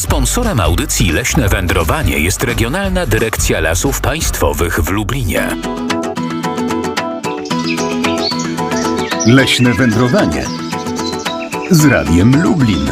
Sponsorem audycji Leśne Wędrowanie jest Regionalna Dyrekcja Lasów Państwowych w Lublinie. Leśne Wędrowanie z Radiem Lublin.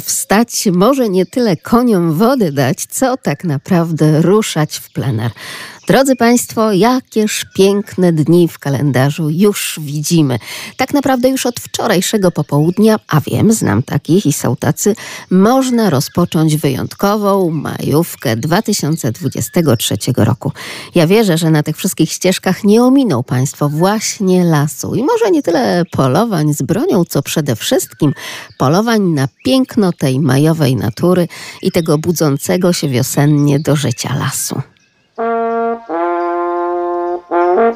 Wstać, może nie tyle koniom wody dać, co tak naprawdę ruszać w plener. Drodzy Państwo, jakież piękne dni w kalendarzu już widzimy. Tak naprawdę już od wczorajszego popołudnia, a wiem, znam takich i są tacy, można rozpocząć wyjątkową majówkę 2023 roku. Ja wierzę, że na tych wszystkich ścieżkach nie ominą Państwo właśnie lasu i może nie tyle polowań z bronią, co przede wszystkim polowań na piękno tej majowej natury i tego budzącego się wiosennie do życia lasu.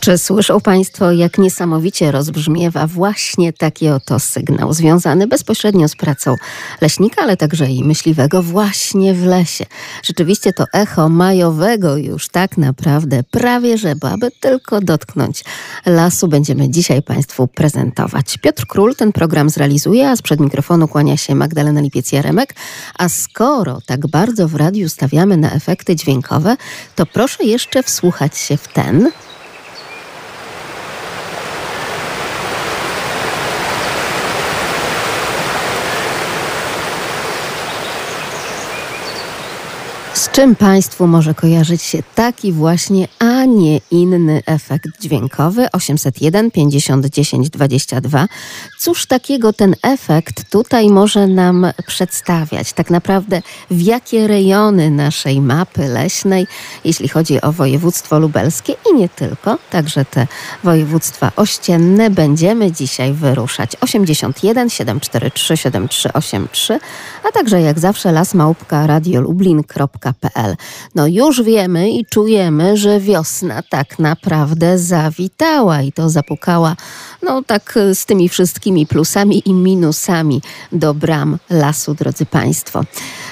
Czy słyszą Państwo, jak niesamowicie rozbrzmiewa właśnie taki oto sygnał, związany bezpośrednio z pracą leśnika, ale także i myśliwego właśnie w lesie. Rzeczywiście to echo majowego już tak naprawdę prawie, że aby tylko dotknąć lasu, będziemy dzisiaj Państwu prezentować. Piotr Król ten program zrealizuje, a sprzed mikrofonu kłania się Magdalena Lipiec-Jaremek. A skoro tak bardzo w radiu stawiamy na efekty dźwiękowe, to proszę jeszcze wsłuchać się w ten... czym Państwu może kojarzyć się taki właśnie, nie inny efekt dźwiękowy 801 50 10 22? Cóż takiego ten efekt tutaj może nam przedstawiać? Tak naprawdę w jakie rejony naszej mapy leśnej, jeśli chodzi o województwo lubelskie i nie tylko, także te województwa ościenne, będziemy dzisiaj wyruszać. 81 743 7383, a także jak zawsze lasmałpka radiolublin.pl no już wiemy i czujemy, że wiosna tak naprawdę zawitała i to zapukała, no tak z tymi wszystkimi plusami i minusami do bram lasu, drodzy Państwo.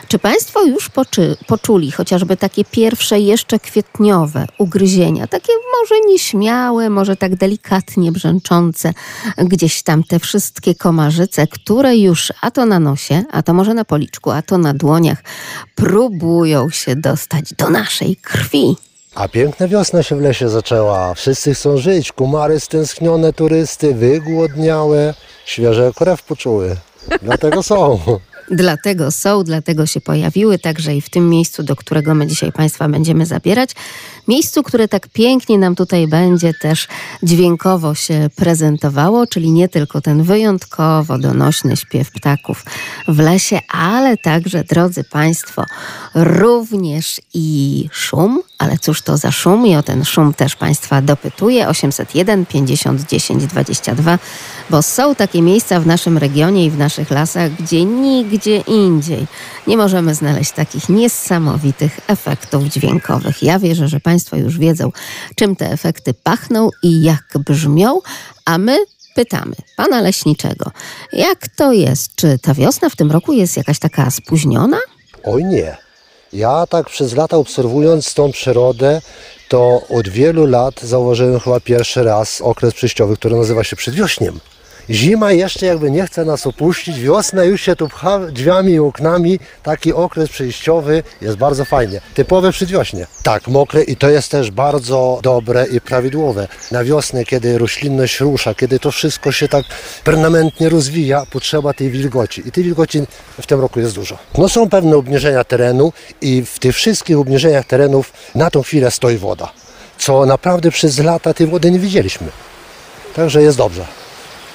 Czy Państwo już poczy, poczuli chociażby takie pierwsze jeszcze kwietniowe ugryzienia, takie może nieśmiałe, może tak delikatnie brzęczące, gdzieś tam te wszystkie komarzyce, które już a to na nosie, a to może na policzku, a to na dłoniach próbują się dostać do naszej krwi. A piękna wiosna się w lesie zaczęła. Wszyscy chcą żyć. Kumary stęsknione, turysty, wygłodniałe, świeże krew poczuły. Dlatego są. Dlatego są, dlatego się pojawiły, także i w tym miejscu, do którego my dzisiaj Państwa będziemy zabierać. Miejscu, które tak pięknie nam tutaj będzie też dźwiękowo się prezentowało, czyli nie tylko ten wyjątkowo donośny śpiew ptaków w lesie, ale także, drodzy Państwo, również i szum. Ale cóż to za szum? I o ten szum też Państwa dopytuję. 801 50 10 22, bo są takie miejsca w naszym regionie i w naszych lasach, gdzie nigdzie indziej nie możemy znaleźć takich niesamowitych efektów dźwiękowych. Ja wierzę, że Państwo już wiedzą, czym te efekty pachną i jak brzmią, a my pytamy pana leśniczego, jak to jest? Czy ta wiosna w tym roku jest jakaś taka spóźniona? Oj nie. Ja tak przez lata obserwując tą przyrodę, to od wielu lat zauważyłem chyba pierwszy raz okres przejściowy, który nazywa się przedwiośniem. Zima jeszcze jakby nie chce nas opuścić, wiosna już się tu pcha drzwiami i oknami, taki okres przejściowy jest bardzo fajnie. Typowe przedwiośnie. Tak, mokre i to jest też bardzo dobre i prawidłowe. Na wiosnę, kiedy roślinność rusza, kiedy to wszystko się tak permanentnie rozwija, potrzeba tej wilgoci i tej wilgoci w tym roku jest dużo. No są pewne obniżenia terenu i w tych wszystkich obniżeniach terenów na tą chwilę stoi woda, co naprawdę przez lata tej wody nie widzieliśmy. Także jest dobrze.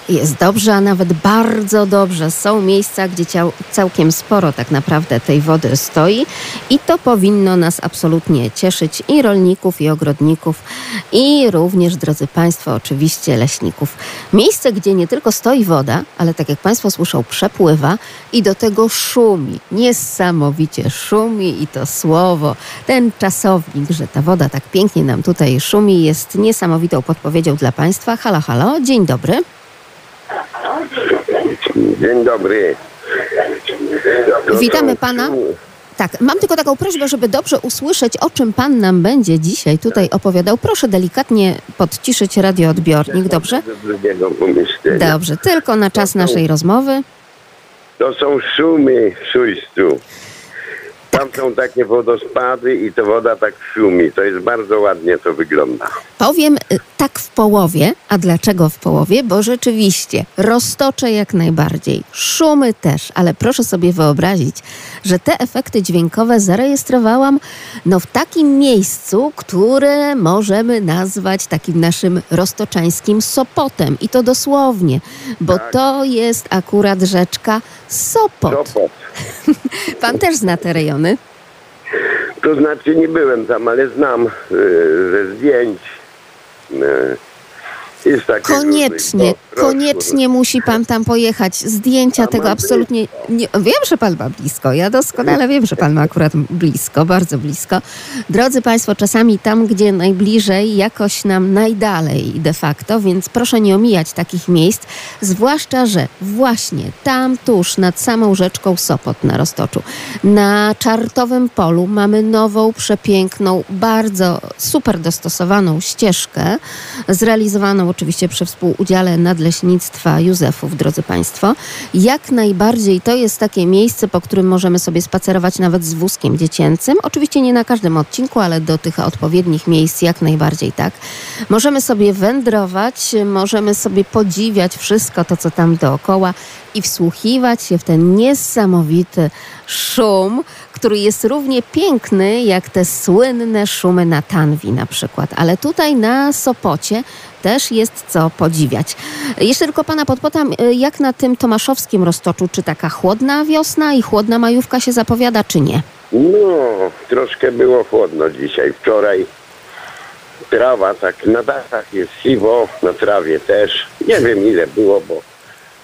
Jest dobrze, a nawet bardzo dobrze. Są miejsca, gdzie całkiem sporo tak naprawdę tej wody stoi i to powinno nas absolutnie cieszyć i rolników, i ogrodników, i również, drodzy Państwo, oczywiście leśników. Miejsce, gdzie nie tylko stoi woda, ale tak jak Państwo słyszą, przepływa i do tego szumi. Niesamowicie szumi i to słowo, ten czasownik, że ta woda tak pięknie nam tutaj szumi, jest niesamowitą podpowiedzią dla Państwa. Halo, halo, dzień dobry. Dzień dobry. To Witamy pana. Tak, mam tylko taką prośbę, żeby dobrze usłyszeć, o czym pan nam będzie dzisiaj tutaj opowiadał. Proszę delikatnie podciszyć radioodbiornik, dobrze? Dobrze, tylko na czas naszej rozmowy. To są szumy w. Tam są takie wodospady i to woda tak szumi. To jest bardzo ładnie to wygląda. Powiem y, tak w połowie. A dlaczego w połowie? Bo rzeczywiście roztocze jak najbardziej, szumy też, ale proszę sobie wyobrazić, że te efekty dźwiękowe zarejestrowałam no, w takim miejscu, które możemy nazwać takim naszym roztoczańskim Sopotem. I to dosłownie, bo Tak. to jest akurat rzeczka Sopot. Sopot. Pan też zna te rejony? To znaczy nie byłem tam, ale znam y, ze zdjęć. Y, takie Koniecznie, bo- koniecznie musi pan tam pojechać. Zdjęcia tego absolutnie nie. Wiem, że pan ma blisko. Ja doskonale wiem, że pan ma akurat blisko, bardzo blisko. Drodzy Państwo, czasami tam, gdzie najbliżej, jakoś nam najdalej de facto, więc proszę nie omijać takich miejsc. Zwłaszcza, że właśnie tam tuż nad samą rzeczką Sopot na Roztoczu, na Czartowym Polu mamy nową, przepiękną, bardzo super dostosowaną ścieżkę, zrealizowaną oczywiście przy współudziale Nadleśnictwa Józefów, drodzy Państwo. Jak najbardziej to jest takie miejsce, po którym możemy sobie spacerować nawet z wózkiem dziecięcym. Oczywiście nie na każdym odcinku, ale do tych odpowiednich miejsc jak najbardziej tak. Możemy sobie wędrować, możemy sobie podziwiać wszystko to, co tam dookoła i wsłuchiwać się w ten niesamowity szum, który jest równie piękny jak te słynne szumy na Tanwi na przykład. Ale tutaj na Sopocie też jest co podziwiać. Jeszcze tylko pana podpotam, y, jak na tym tomaszowskim roztoczu, czy taka chłodna wiosna i chłodna majówka się zapowiada, czy nie? No, troszkę było chłodno dzisiaj. Wczoraj trawa tak na dachach jest siwo, na trawie też. Nie wiem ile było, bo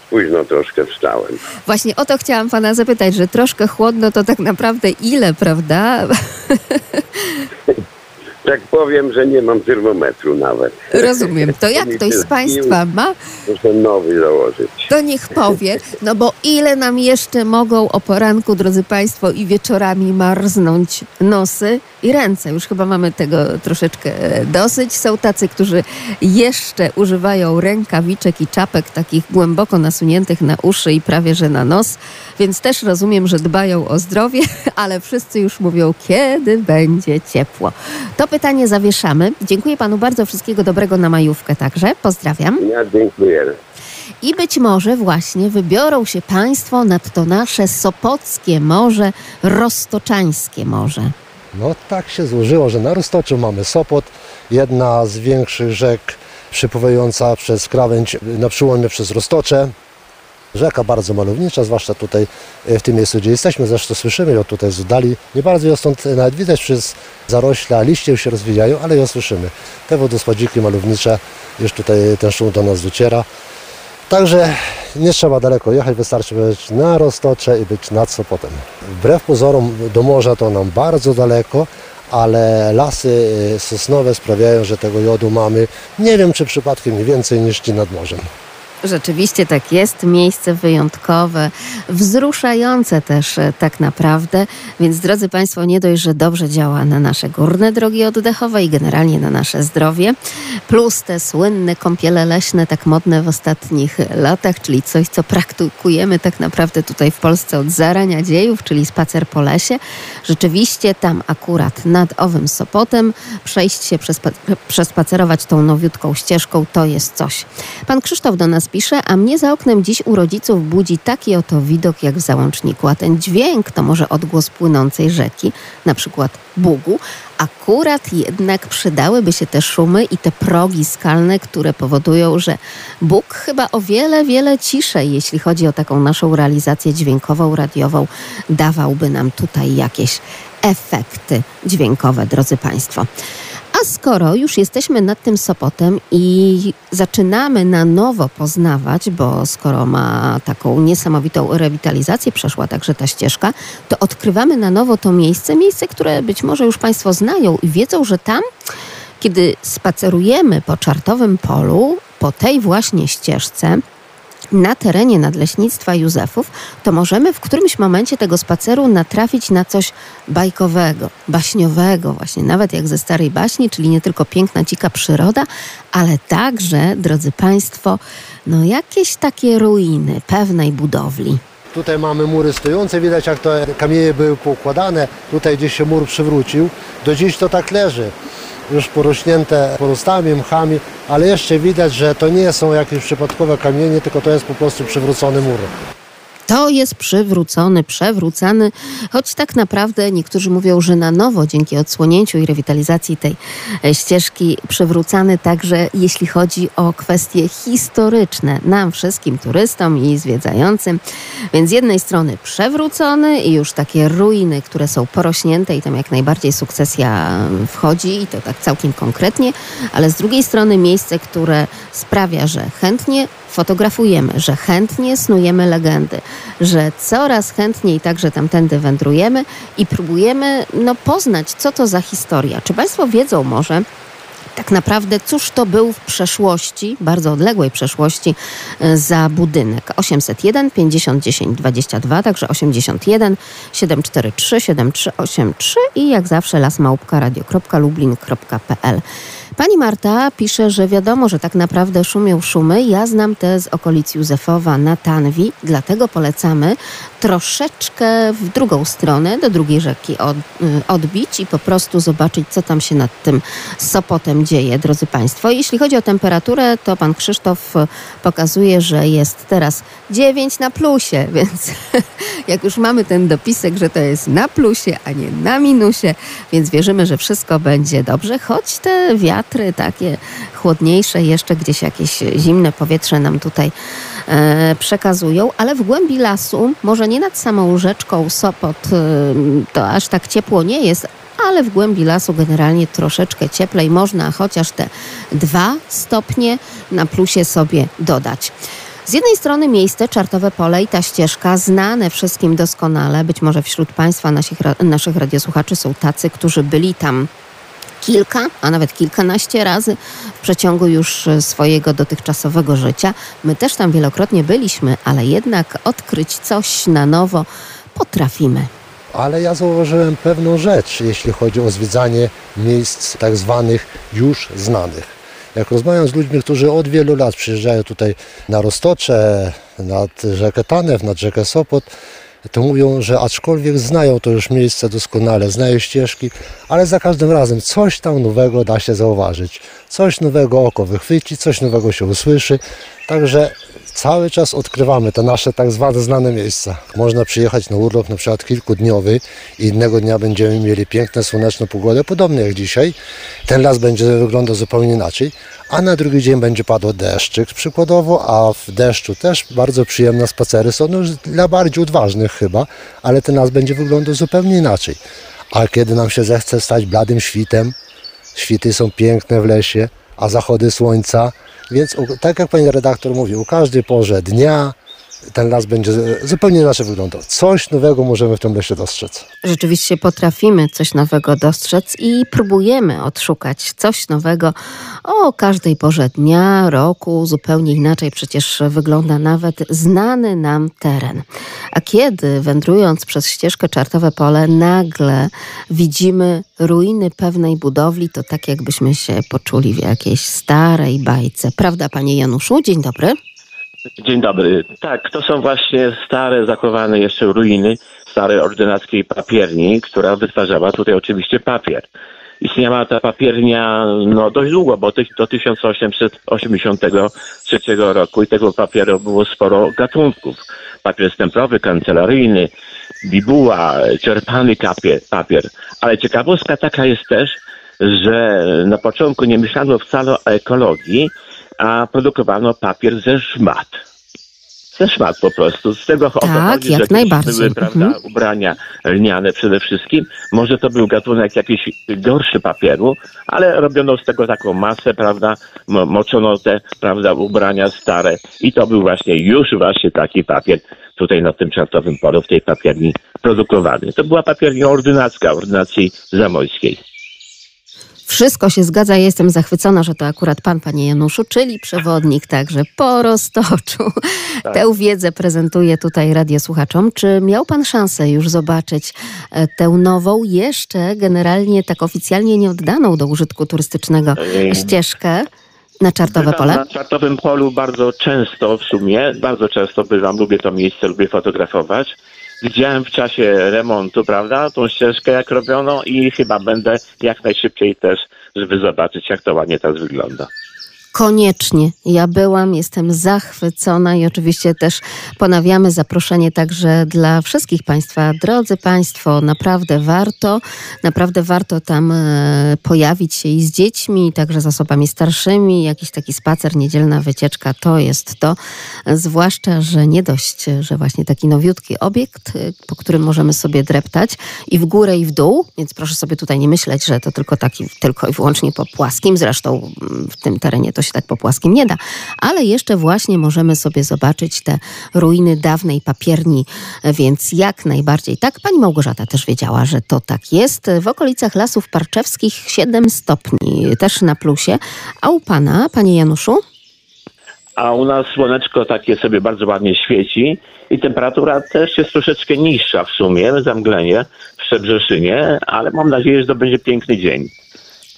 późno troszkę wstałem. Właśnie o to chciałam pana zapytać, że troszkę chłodno to tak naprawdę ile, prawda? Tak powiem, że nie mam termometru nawet. Rozumiem. To jak ktoś z państwa ma, Muszę nowy założyć. to niech powie, no bo ile nam jeszcze mogą o poranku, drodzy Państwo, i wieczorami marznąć nosy i ręce. Już chyba mamy tego troszeczkę e, dosyć. Są tacy, którzy jeszcze używają rękawiczek i czapek takich głęboko nasuniętych na uszy i prawie że na nos, więc też rozumiem, że dbają o zdrowie, ale wszyscy już mówią, kiedy będzie ciepło. To pytanie zawieszamy. Dziękuję Panu bardzo. Wszystkiego dobrego na majówkę także. Pozdrawiam. Ja dziękuję. I być może właśnie wybiorą się Państwo nad to nasze sopockie morze, roztoczańskie morze. No tak się złożyło, że na Roztoczu mamy Sopot, jedna z większych rzek przypływająca przez krawędź na przyłomie przez Roztocze. Rzeka bardzo malownicza, zwłaszcza tutaj e, w tym miejscu, gdzie jesteśmy. Zresztą słyszymy ją tutaj z oddali. Nie bardzo ją stąd nawet widać przez zarośla, liście już się rozwijają, ale ją słyszymy. Te wodospadziki malownicze, już tutaj ten szum do nas dociera. Także nie trzeba daleko jechać, wystarczy być na Roztocze i być nad Sopotem. Wbrew pozorom do morza to nam bardzo daleko, ale lasy e, sosnowe sprawiają, że tego jodu mamy, nie wiem czy przypadkiem nie więcej niż ci nad morzem. Rzeczywiście tak jest, miejsce wyjątkowe, wzruszające też e, tak naprawdę, więc drodzy Państwo, nie dość, że dobrze działa na nasze górne drogi oddechowe i generalnie na nasze zdrowie, plus te słynne kąpiele leśne, tak modne w ostatnich latach, czyli coś, co praktykujemy tak naprawdę tutaj w Polsce od zarania dziejów, czyli spacer po lesie. Rzeczywiście tam akurat nad owym Sopotem przejść się, przespacerować tą nowiutką ścieżką, to jest coś. Pan Krzysztof do nas a mnie za oknem dziś u rodziców budzi taki oto widok jak w załączniku, a ten dźwięk to może odgłos płynącej rzeki, na przykład Bugu, akurat jednak przydałyby się te szumy i te progi skalne, które powodują, że Bóg chyba o wiele, wiele ciszej, jeśli chodzi o taką naszą realizację dźwiękową, radiową, dawałby nam tutaj jakieś efekty dźwiękowe, drodzy Państwo. A skoro już jesteśmy nad tym Sopotem i zaczynamy na nowo poznawać, bo skoro ma taką niesamowitą rewitalizację, przeszła także ta ścieżka, to odkrywamy na nowo to miejsce, miejsce, które być może już Państwo znają i wiedzą, że tam, kiedy spacerujemy po czartowym polu, po tej właśnie ścieżce, na terenie Nadleśnictwa Józefów, to możemy w którymś momencie tego spaceru natrafić na coś bajkowego, baśniowego, właśnie nawet jak ze starej baśni, czyli nie tylko piękna, dzika przyroda, ale także, drodzy Państwo, no jakieś takie ruiny pewnej budowli. Tutaj mamy mury stojące, widać jak te kamienie były poukładane. Tutaj gdzieś się mur przywrócił. Do dziś to tak leży już porośnięte porostami, mchami, ale jeszcze widać, że to nie są jakieś przypadkowe kamienie, tylko to jest po prostu przywrócony mur to jest przywrócony, przewrócany, choć tak naprawdę niektórzy mówią, że na nowo dzięki odsłonięciu i rewitalizacji tej e, ścieżki przywrócany także jeśli chodzi o kwestie historyczne nam wszystkim turystom i zwiedzającym. Więc z jednej strony przewrócony i już takie ruiny, które są porośnięte i tam jak najbardziej sukcesja wchodzi i to tak całkiem konkretnie, ale z drugiej strony miejsce, które sprawia, że chętnie fotografujemy, że chętnie snujemy legendy, że coraz chętniej także tamtędy wędrujemy i próbujemy no, poznać, co to za historia. Czy Państwo wiedzą może, tak naprawdę, cóż to był w przeszłości, bardzo odległej przeszłości, e, za budynek. 801 50 10 22, także 81 743 7383 i jak zawsze lasmałpka.radio.lublin.pl. Pani Marta pisze, że wiadomo, że tak naprawdę szumią szumy. Ja znam te z okolic Józefowa na Tanwi, dlatego polecamy troszeczkę w drugą stronę, do drugiej rzeki od, y, odbić i po prostu zobaczyć, co tam się nad tym Sopotem dzieje, drodzy Państwo. Jeśli chodzi o temperaturę, to pan Krzysztof pokazuje, że jest teraz 9 na plusie, więc jak już mamy ten dopisek, że to jest na plusie, a nie na minusie, więc wierzymy, że wszystko będzie dobrze, choć te wiatry takie chłodniejsze, jeszcze gdzieś jakieś zimne powietrze nam tutaj e, przekazują, ale w głębi lasu, może nie nad samą rzeczką Sopot, e, to aż tak ciepło nie jest, ale w głębi lasu generalnie troszeczkę cieplej. Można chociaż te dwa stopnie na plusie sobie dodać. Z jednej strony miejsce, czartowe pole i ta ścieżka, znane wszystkim doskonale. Być może wśród Państwa, naszych, naszych radiosłuchaczy są tacy, którzy byli tam kilka, a nawet kilkanaście razy w przeciągu już e, swojego dotychczasowego życia. My też tam wielokrotnie byliśmy, ale jednak odkryć coś na nowo potrafimy. Ale ja zauważyłem pewną rzecz, jeśli chodzi o zwiedzanie miejsc tak zwanych już znanych. Jak rozmawiam z ludźmi, którzy od wielu lat przyjeżdżają tutaj na Roztocze, nad rzekę Tanew, nad rzekę Sopot, to mówią, że aczkolwiek znają to już miejsce doskonale, znają ścieżki, ale za każdym razem coś tam nowego da się zauważyć. Coś nowego oko wychwyci, coś nowego się usłyszy. Także cały czas odkrywamy te nasze tak zwane znane miejsca. Można przyjechać na urlop na przykład kilkudniowy i innego dnia będziemy mieli piękne, słoneczną pogodę, podobnie jak dzisiaj. Ten las będzie wyglądał zupełnie inaczej, a na drugi dzień będzie padł deszczyk przykładowo, a w deszczu też bardzo przyjemne spacery są no już dla bardziej odważnych chyba, ale ten las będzie wyglądał zupełnie inaczej. A kiedy nam się zechce stać bladym świtem, świty są piękne w lesie, a zachody słońca, więc tak jak pani redaktor mówi, u każdej porze dnia, ten las będzie zupełnie inaczej wyglądał. Coś nowego możemy w tym lesie dostrzec. Rzeczywiście potrafimy coś nowego dostrzec i próbujemy odszukać coś nowego o każdej porze dnia, roku. Zupełnie inaczej przecież wygląda nawet znany nam teren. A kiedy wędrując przez ścieżkę Czartowe Pole nagle widzimy ruiny pewnej budowli, to tak jakbyśmy się poczuli w jakiejś starej bajce. Prawda, panie Januszu? Dzień dobry. Dzień dobry. Tak, to są właśnie stare, zachowane jeszcze ruiny starej ordynackiej papierni, która wytwarzała tutaj oczywiście papier. Istniała ta papiernia no, dość długo, bo do 1883 roku i tego papieru było sporo gatunków. Papier stemplowy, kancelaryjny, bibuła, czerpany papier, papier. Ale ciekawostka taka jest też, że na początku nie myślano wcale o ekologii, a produkowano papier ze szmat. Ze szmat po prostu. Z tego tak, chodzi, jak że najbardziej. były prawda, Mhm. ubrania lniane przede wszystkim. Może to był gatunek jakiś gorszy papieru, ale robiono z tego taką masę, prawda, mo- moczono te, prawda, ubrania stare i to był właśnie już właśnie taki papier tutaj na tym czartowym polu, w tej papierni produkowany. To była papiernia ordynacka, ordynacji zamojskiej. Wszystko się zgadza. Ja jestem zachwycona, że to akurat pan, panie Januszu, czyli przewodnik także po Roztoczu. Tę wiedzę prezentuje tutaj radiosłuchaczom. Czy miał pan szansę już zobaczyć e, tę nową, jeszcze generalnie tak oficjalnie nie oddaną do użytku turystycznego ścieżkę na Czartowe Pole? Na Czartowym Polu bardzo często w sumie, bardzo często bywam, lubię to miejsce, lubię fotografować. Widziałem w czasie remontu, prawda, tą ścieżkę jak robiono i chyba będę jak najszybciej też, żeby zobaczyć jak to ładnie teraz wygląda. Koniecznie. Ja byłam, jestem zachwycona i oczywiście też ponawiamy zaproszenie także dla wszystkich Państwa. Drodzy Państwo, naprawdę warto, naprawdę warto tam e, pojawić się i z dziećmi, także z osobami starszymi. Jakiś taki spacer, niedzielna wycieczka, to jest to. Zwłaszcza, że nie dość, że właśnie taki nowiutki obiekt, e, po którym możemy sobie dreptać i w górę i w dół, więc proszę sobie tutaj nie myśleć, że to tylko taki, tylko i wyłącznie po płaskim. Zresztą mm, w tym terenie to się tak po płaskim nie da, ale jeszcze właśnie możemy sobie zobaczyć te ruiny dawnej papierni, więc jak najbardziej tak. Pani Małgorzata też wiedziała, że to tak jest. W okolicach Lasów Parczewskich 7 stopni, też na plusie. A u pana, panie Januszu? A u nas słoneczko takie sobie bardzo ładnie świeci i temperatura też jest troszeczkę niższa w sumie, zamglenie w Szczebrzeszynie, ale mam nadzieję, że to będzie piękny dzień.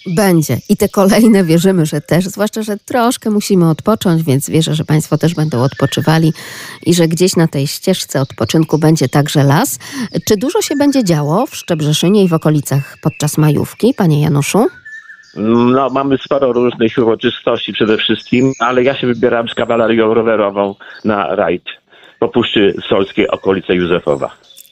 Będzie. I te kolejne wierzymy, że też, zwłaszcza, że troszkę musimy odpocząć, więc wierzę, że Państwo też będą odpoczywali i że gdzieś na tej ścieżce odpoczynku będzie także las. Czy dużo się będzie działo w Szczebrzeszynie i w okolicach podczas majówki, panie Januszu? No, mamy sporo różnych uroczystości przede wszystkim, ale ja się wybieram z kawalerią rowerową na rajd po Puszczy Solskiej, okolice Józefowa.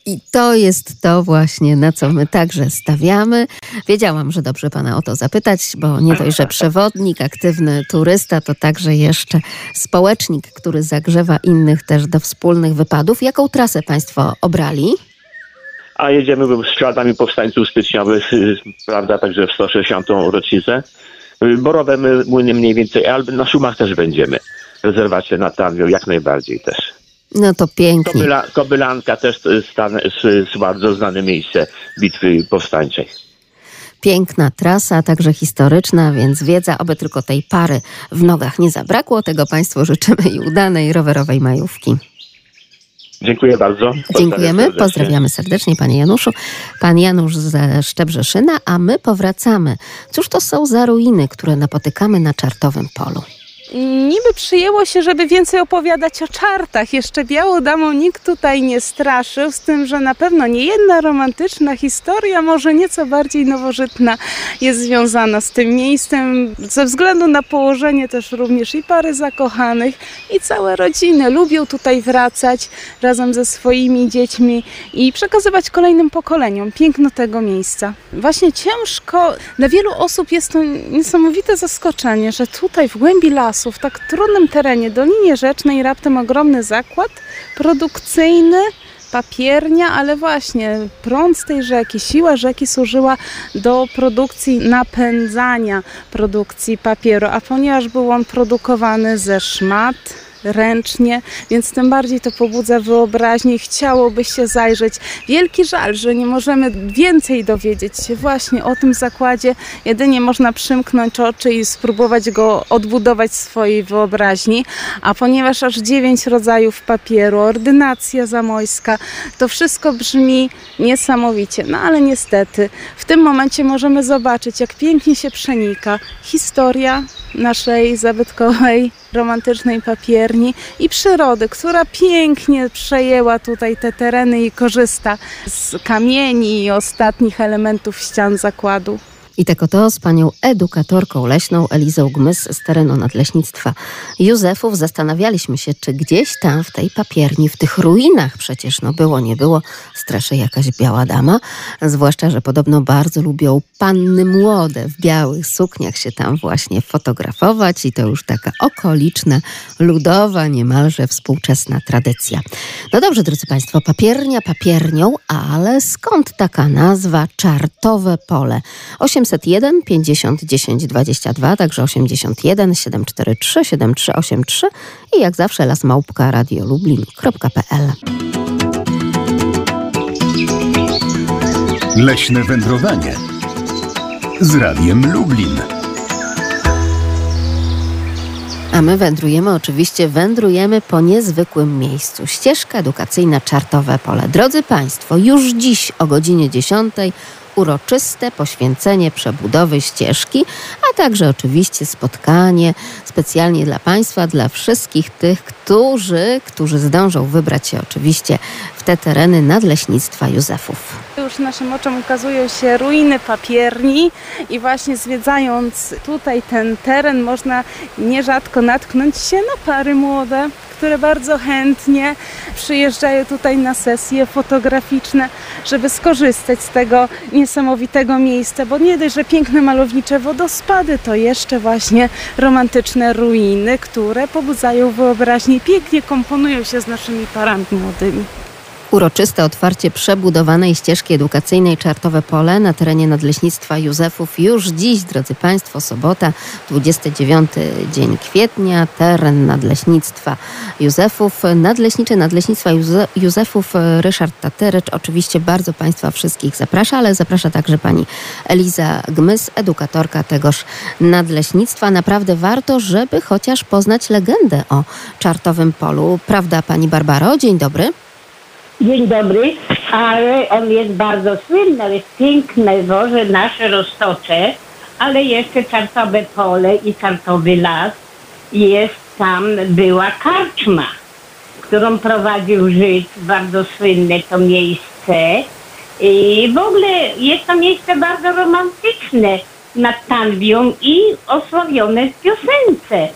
I to jest to właśnie, na co my także stawiamy. Wiedziałam, że dobrze pana o to zapytać, bo nie dość, że przewodnik, aktywny turysta, to także jeszcze społecznik, który zagrzewa innych też do wspólnych wypadów. Jaką trasę państwo obrali? A jedziemy śladami powstańców styczniowych, y, prawda, także w 160. rocznicę. Y, Borowe my- młyny mniej więcej, ale na Szumach też będziemy. Rezerwacje na Tarwią jak najbardziej też. No to pięknie. Kobyla, Kobylanka też stan, bardzo znane miejsce bitwy powstańczej. Piękna trasa, także historyczna, więc wiedza, oby tylko tej pary w nogach nie zabrakło. Tego Państwu życzymy i udanej rowerowej majówki. Dziękuję bardzo. Pozdrawiam Dziękujemy, serdecznie. pozdrawiamy serdecznie Panie Januszu. Pan Janusz ze Szczebrzeszyna, a my powracamy. Cóż to są za ruiny, które napotykamy na Czartowym Polu? Niby przyjęło się, żeby więcej opowiadać o czartach. Jeszcze białą damą nikt tutaj nie straszył, z tym, że na pewno nie jedna romantyczna historia, może nieco bardziej nowożytna jest związana z tym miejscem. Ze względu na położenie też również i pary zakochanych i całe rodziny lubią tutaj wracać razem ze swoimi dziećmi i przekazywać kolejnym pokoleniom piękno tego miejsca. Właśnie ciężko, dla wielu osób jest to niesamowite zaskoczenie, że tutaj w głębi lasu, w tak trudnym terenie, Dolinie Rzecznej, raptem ogromny zakład produkcyjny, papiernia, ale właśnie prąd z tej rzeki, siła rzeki służyła do produkcji, napędzania produkcji papieru, a ponieważ był on produkowany ze szmat, ręcznie, więc tym bardziej to pobudza wyobraźnię i chciałoby się zajrzeć. Wielki żal, że nie możemy więcej dowiedzieć się właśnie o tym zakładzie. Jedynie można przymknąć oczy i spróbować go odbudować swojej wyobraźni, a ponieważ aż dziewięć rodzajów papieru, ordynacja zamojska, to wszystko brzmi niesamowicie. No ale niestety w tym momencie możemy zobaczyć, jak pięknie się przenika historia naszej zabytkowej, romantycznej i przyrody, która pięknie przejęła tutaj te tereny i korzysta z kamieni i ostatnich elementów ścian zakładu. I tak oto z panią edukatorką leśną Elizą Gmys z terenu nadleśnictwa Józefów zastanawialiśmy się, czy gdzieś tam w tej papierni, w tych ruinach przecież, no było, nie było, straszy jakaś biała dama, zwłaszcza, że podobno bardzo lubią panny młode w białych sukniach się tam właśnie fotografować i to już taka okoliczna, ludowa, niemalże współczesna tradycja. No dobrze, drodzy Państwo, papiernia papiernią, ale skąd taka nazwa Czartowe Pole? 800 801 50 10 22, także 81 743 7383 i jak zawsze lasmałpka radiolublin.pl Leśne wędrowanie z Radiem Lublin. A my wędrujemy, oczywiście wędrujemy po niezwykłym miejscu. Ścieżka edukacyjna Czartowe Pole. Drodzy Państwo, już dziś o godzinie 10 uroczyste poświęcenie przebudowy ścieżki, a także oczywiście spotkanie specjalnie dla Państwa, dla wszystkich tych, którzy, którzy zdążą wybrać się oczywiście w te tereny nadleśnictwa Józefów. Już naszym oczom ukazują się ruiny papierni i właśnie zwiedzając tutaj ten teren można nierzadko natknąć się na pary młode, które bardzo chętnie przyjeżdżają tutaj na sesje fotograficzne, żeby skorzystać z tego niesamowitego miejsca, bo nie dość, że piękne malownicze wodospady, to jeszcze właśnie romantyczne ruiny, które pobudzają wyobraźnię i pięknie komponują się z naszymi parami młodymi. Uroczyste otwarcie przebudowanej ścieżki edukacyjnej Czartowe Pole na terenie Nadleśnictwa Józefów już dziś, drodzy Państwo, sobota, 29 dzień kwietnia, teren Nadleśnictwa Józefów. Nadleśniczy Nadleśnictwa Józefów Ryszard Taterycz oczywiście bardzo Państwa wszystkich zaprasza, ale zaprasza także Pani Eliza Gmys, edukatorka tegoż Nadleśnictwa. Naprawdę warto, żeby chociaż poznać legendę o Czartowym Polu. Prawda Pani Barbaro? Dzień dobry. Dzień dobry, ale on jest bardzo słynny, jest piękne worze nasze roztocze, ale jeszcze Czartowe Pole i Czartowy Las jest tam, była karczma, którą prowadził Żyd, bardzo słynne to miejsce. I w ogóle jest to miejsce bardzo romantyczne nad Tanwią i osławione w piosence.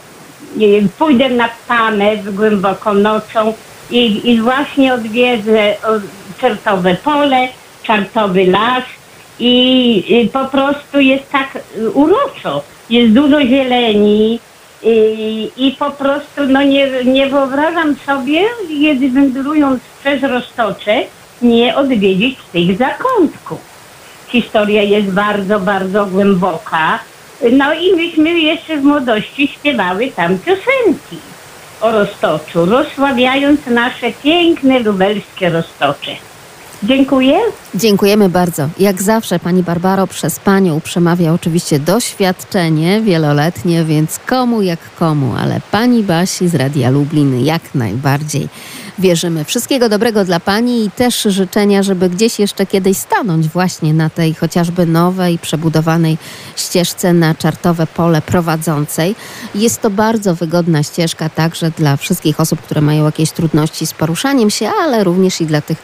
Pójdę nad Tamę głęboko nocą, i, i właśnie odwiedzę Czartowe Pole, Czartowy Las i, i po prostu jest tak uroczo. Jest dużo zieleni i, i po prostu no nie, nie wyobrażam sobie, kiedy wędrując przez Roztocze, nie odwiedzić tych zakątków. Historia jest bardzo, bardzo głęboka. No i myśmy jeszcze w młodości śpiewały tam piosenki o roztoczu, rozsławiając nasze piękne lubelskie roztocze. Dziękuję. Dziękujemy bardzo. Jak zawsze Pani Barbaro przez Panią przemawia oczywiście doświadczenie wieloletnie, więc komu jak komu, ale Pani Basi z Radia Lublin jak najbardziej wierzymy. Wszystkiego dobrego dla Pani i też życzenia, żeby gdzieś jeszcze kiedyś stanąć właśnie na tej chociażby nowej, przebudowanej ścieżce na czartowe pole prowadzącej. Jest to bardzo wygodna ścieżka także dla wszystkich osób, które mają jakieś trudności z poruszaniem się, ale również i dla tych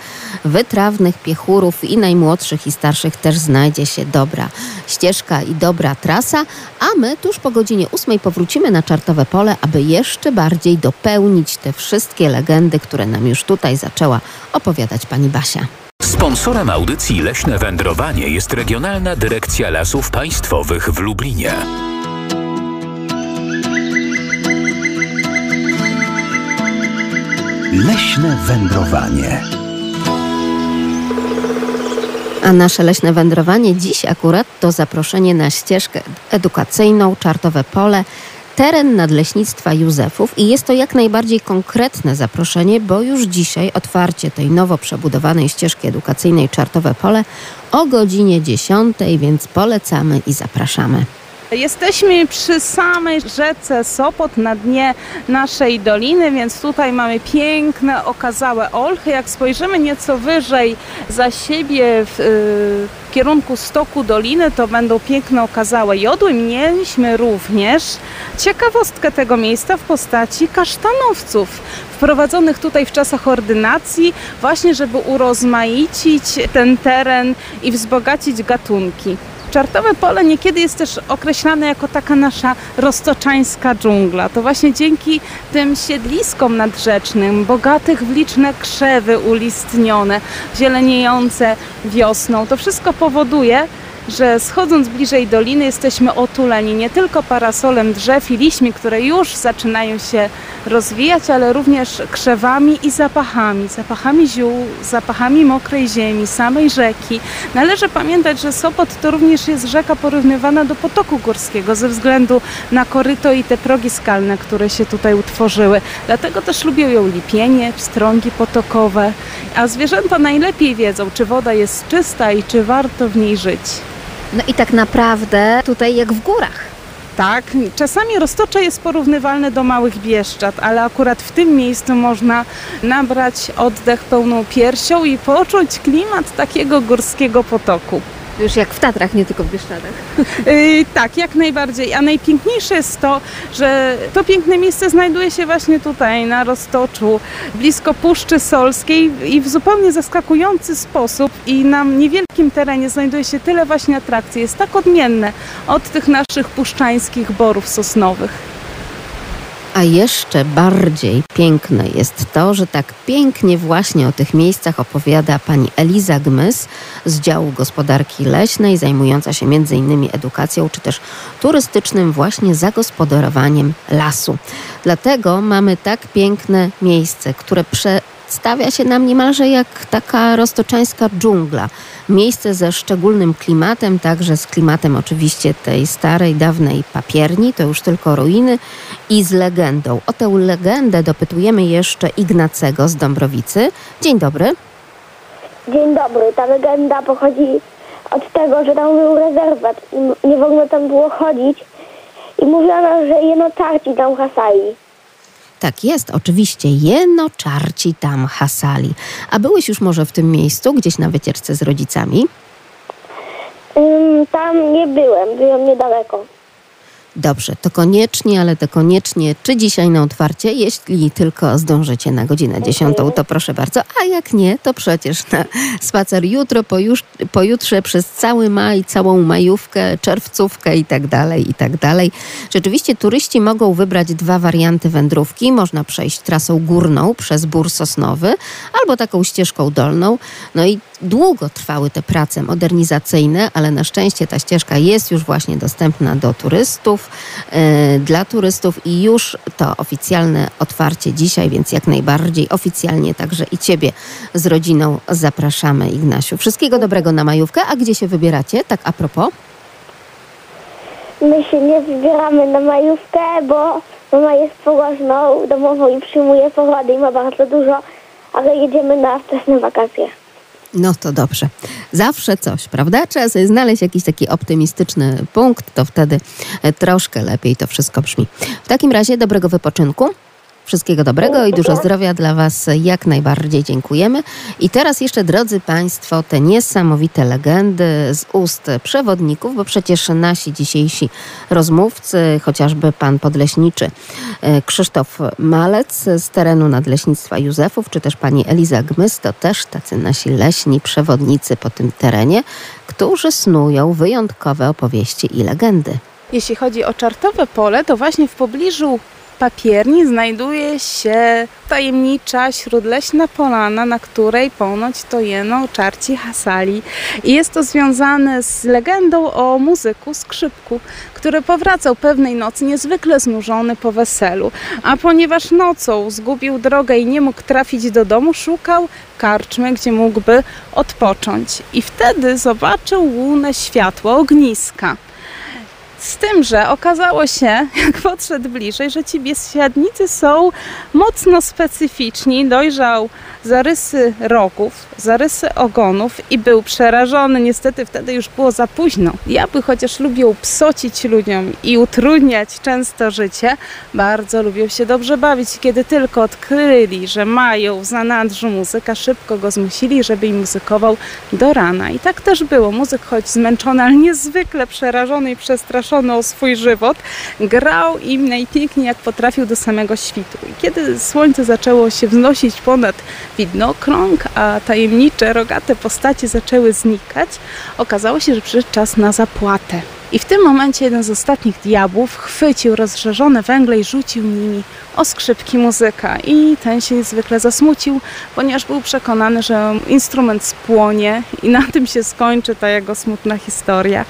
wytrawnych piechurów i najmłodszych i starszych też znajdzie się dobra ścieżka i dobra trasa, a my tuż po godzinie ósmej powrócimy na czartowe pole, aby jeszcze bardziej dopełnić te wszystkie legendy, które które nam już tutaj zaczęła opowiadać pani Basia. Sponsorem audycji Leśne Wędrowanie jest Regionalna Dyrekcja Lasów Państwowych w Lublinie. Leśne Wędrowanie. A nasze leśne wędrowanie dziś akurat to zaproszenie na ścieżkę edukacyjną Czartowe Pole teren Nadleśnictwa Józefów i jest to jak najbardziej konkretne zaproszenie, bo już dzisiaj otwarcie tej nowo przebudowanej ścieżki edukacyjnej Czartowe Pole o godzinie 10, więc polecamy i zapraszamy. Jesteśmy przy samej rzece Sopot na dnie naszej doliny, więc tutaj mamy piękne, okazałe olchy. Jak spojrzymy nieco wyżej za siebie w, w kierunku stoku doliny, to będą piękne, okazałe jodły. Mieliśmy również ciekawostkę tego miejsca w postaci kasztanowców wprowadzonych tutaj w czasach ordynacji, właśnie żeby urozmaicić ten teren i wzbogacić gatunki. Czartowe pole niekiedy jest też określane jako taka nasza roztoczańska dżungla. To właśnie dzięki tym siedliskom nadrzecznym, bogatych w liczne krzewy ulistnione, zieleniejące wiosną, to wszystko powoduje, że schodząc bliżej doliny jesteśmy otuleni nie tylko parasolem drzew i liśmi, które już zaczynają się rozwijać, ale również krzewami i zapachami, zapachami ziół, zapachami mokrej ziemi, samej rzeki. Należy pamiętać, że Sopot to również jest rzeka porównywana do potoku górskiego ze względu na koryto i te progi skalne, które się tutaj utworzyły. Dlatego też lubią ją lipienie, strągi potokowe, a zwierzęta najlepiej wiedzą, czy woda jest czysta i czy warto w niej żyć. No i tak naprawdę tutaj jak w górach. Tak, czasami roztocze jest porównywalne do małych bieszczad, ale akurat w tym miejscu można nabrać oddech pełną piersią i poczuć klimat takiego górskiego potoku. Już jak w Tatrach, nie tylko w Bieszczadach. Yy, tak, jak najbardziej. A najpiękniejsze jest to, że to piękne miejsce znajduje się właśnie tutaj, na Roztoczu, blisko Puszczy Solskiej i w zupełnie zaskakujący sposób i na niewielkim terenie znajduje się tyle właśnie atrakcji. Jest tak odmienne od tych naszych puszczańskich borów sosnowych. A jeszcze bardziej piękne jest to, że tak pięknie właśnie o tych miejscach opowiada pani Eliza Gmys z działu gospodarki leśnej, zajmująca się m.in. edukacją czy też turystycznym właśnie zagospodarowaniem lasu. Dlatego mamy tak piękne miejsce, które prze stawia się nam niemalże jak taka roztoczańska dżungla. Miejsce ze szczególnym klimatem, także z klimatem oczywiście tej starej, dawnej papierni, to już tylko ruiny, i z legendą. O tę legendę dopytujemy jeszcze Ignacego z Dąbrowicy. Dzień dobry. Dzień dobry. Ta legenda pochodzi od tego, że tam był rezerwat i nie wolno tam było chodzić i mówiono, że jeno tarci tam hasali. Tak jest, oczywiście, jeno czarci tam hasali. A byłeś już może w tym miejscu, gdzieś na wycieczce z rodzicami? Ym, tam nie byłem, byłem niedaleko. Dobrze, to koniecznie, ale to koniecznie, czy dzisiaj na otwarcie, jeśli tylko zdążycie na godzinę 10, to proszę bardzo, a jak nie, to przecież na spacer jutro, pojuż, pojutrze, przez cały maj, całą majówkę, czerwcówkę i tak dalej, i tak dalej. Rzeczywiście turyści mogą wybrać dwa warianty wędrówki. Można przejść trasą górną przez Bór Sosnowy albo taką ścieżką dolną. No i długo trwały te prace modernizacyjne, ale na szczęście ta ścieżka jest już właśnie dostępna do turystów, yy, dla turystów i już to oficjalne otwarcie dzisiaj, więc jak najbardziej oficjalnie także i Ciebie z rodziną zapraszamy, Ignasiu. Wszystkiego dobrego na majówkę, a gdzie się wybieracie, tak a propos? My się nie wybieramy na majówkę, bo mama jest położną domową i przyjmuje porody i ma bardzo dużo, ale jedziemy na wczesne wakacje. No to dobrze. Zawsze coś, prawda? Trzeba sobie znaleźć jakiś taki optymistyczny punkt, to wtedy troszkę lepiej to wszystko brzmi. W takim razie dobrego wypoczynku. Wszystkiego dobrego i dużo zdrowia dla Was. Jak najbardziej dziękujemy. I teraz jeszcze, drodzy Państwo, te niesamowite legendy z ust przewodników, bo przecież nasi dzisiejsi rozmówcy, chociażby pan podleśniczy Krzysztof Malec z terenu Nadleśnictwa Józefów, czy też pani Eliza Gmys, to też tacy nasi leśni przewodnicy po tym terenie, którzy snują wyjątkowe opowieści i legendy. Jeśli chodzi o czartowe pole, to właśnie w pobliżu papierni znajduje się tajemnicza śródleśna polana, na której ponoć to jeno czarci hasali. I jest to związane z legendą o muzyku skrzypku, który powracał pewnej nocy niezwykle znużony po weselu. A ponieważ nocą zgubił drogę i nie mógł trafić do domu, szukał karczmy, gdzie mógłby odpocząć. I wtedy zobaczył łunę światło, ogniska. Z tym, że okazało się, jak podszedł bliżej, że ci biesiadnicy są mocno specyficzni. Dojrzał zarysy rogów, zarysy ogonów i był przerażony. Niestety wtedy już było za późno. Diabły, chociaż lubią psocić ludziom i utrudniać często życie, bardzo lubią się dobrze bawić. Kiedy tylko odkryli, że mają w zanadrzu muzyka, szybko go zmusili, żeby im muzykował do rana. I tak też było. Muzyk, choć zmęczony, ale niezwykle przerażony i przestraszony o swój żywot, grał im najpiękniej jak potrafił do samego świtu. I kiedy słońce zaczęło się wznosić ponad widnokrąg, a tajemnicze, rogate postacie zaczęły znikać, okazało się, że przyszedł czas na zapłatę. I w tym momencie jeden z ostatnich diabłów chwycił rozżarzone węgle i rzucił nimi o skrzypki muzyka. I ten się niezwykle zasmucił, ponieważ był przekonany, że instrument spłonie i na tym się skończy ta jego smutna historia.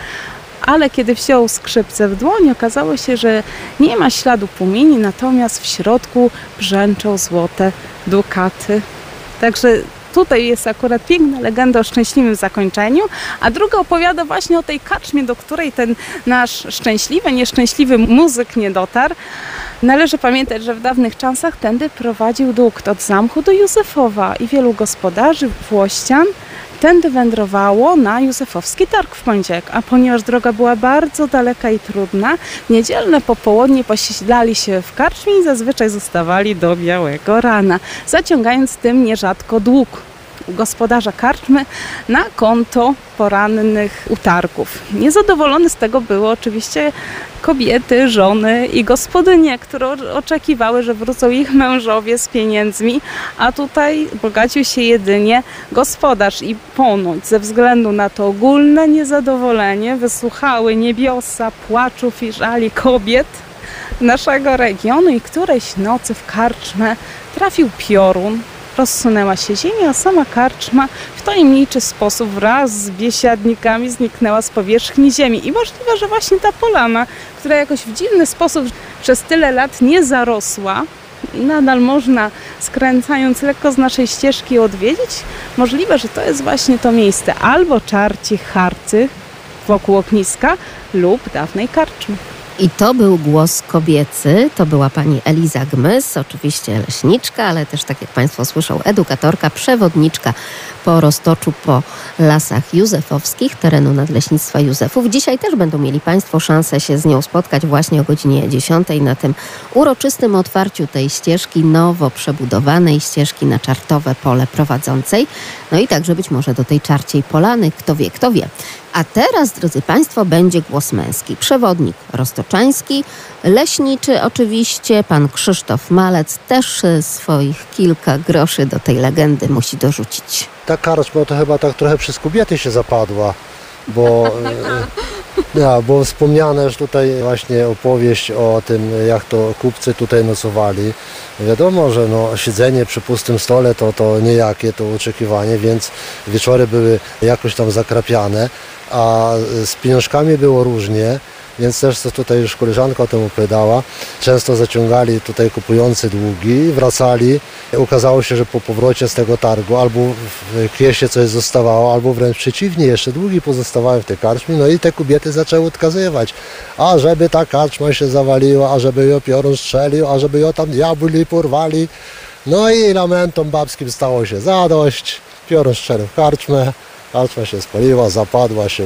Ale kiedy wziął skrzypce w dłoń, okazało się, że nie ma śladu płomieni, natomiast w środku brzęczą złote dukaty. Także tutaj jest akurat piękna legenda o szczęśliwym zakończeniu, a druga opowiada właśnie o tej kaczmie, do której ten nasz szczęśliwy, nieszczęśliwy muzyk nie dotarł. Należy pamiętać, że w dawnych czasach tędy prowadził dukt od zamku do Józefowa i wielu gospodarzy, włościan tędy wędrowało na Józefowski Targ w poniedziałek, a ponieważ droga była bardzo daleka i trudna, niedzielne popołudnie posiedlali się w karczmie i zazwyczaj zostawali do białego rana, zaciągając tym nierzadko dług gospodarza karczmy na konto porannych utargów. Niezadowolone z tego były oczywiście kobiety, żony i gospodynie, które oczekiwały, że wrócą ich mężowie z pieniędzmi, a tutaj bogacił się jedynie gospodarz i ponoć ze względu na to ogólne niezadowolenie wysłuchały niebiosa płaczów i żali kobiet naszego regionu i którejś nocy w karczmę trafił piorun, rozsunęła się ziemia, a sama karczma w tajemniczy sposób wraz z biesiadnikami zniknęła z powierzchni ziemi. I możliwe, że właśnie ta polana, która jakoś w dziwny sposób przez tyle lat nie zarosła, nadal można skręcając lekko z naszej ścieżki odwiedzić, możliwe, że to jest właśnie to miejsce albo czarci harcy wokół ogniska lub dawnej karczmy. I to był głos kobiecy, to była pani Eliza Gmys, oczywiście leśniczka, ale też, tak jak Państwo słyszą, edukatorka, przewodniczka po roztoczu po lasach józefowskich, terenu Nadleśnictwa Józefów. Dzisiaj też będą mieli Państwo szansę się z nią spotkać właśnie o godzinie 10 na tym uroczystym otwarciu tej ścieżki, nowo przebudowanej ścieżki na czartowe pole prowadzącej. No i także być może do tej czarciej polany, kto wie, kto wie. A teraz, drodzy Państwo, będzie głos męski. Przewodnik roztoczański, leśniczy oczywiście, pan Krzysztof Malec też swoich kilka groszy do tej legendy musi dorzucić. Ta karczma to chyba tak trochę przez kobiety się zapadła, bo, ja, bo wspomniane już tutaj właśnie opowieść o tym, jak to kupcy tutaj nocowali. Wiadomo, że no, siedzenie przy pustym stole to, to niejakie to oczekiwanie, więc wieczory były jakoś tam zakrapiane a z pieniążkami było różnie, więc też co tutaj już koleżanka o tym opowiadała, często zaciągali tutaj kupujący długi, wracali, okazało się, że po powrocie z tego targu albo w kiesie coś zostawało, albo wręcz przeciwnie, jeszcze długi pozostawały w tej karczmie, no i te kobiety zaczęły odkazywać, a żeby ta karczma się zawaliła, a żeby ją piorun strzelił, a żeby ją tam diabli porwali, no i lamentom babskim stało się zadość, piorun strzelił karczmę, Karczma się spaliła, zapadła się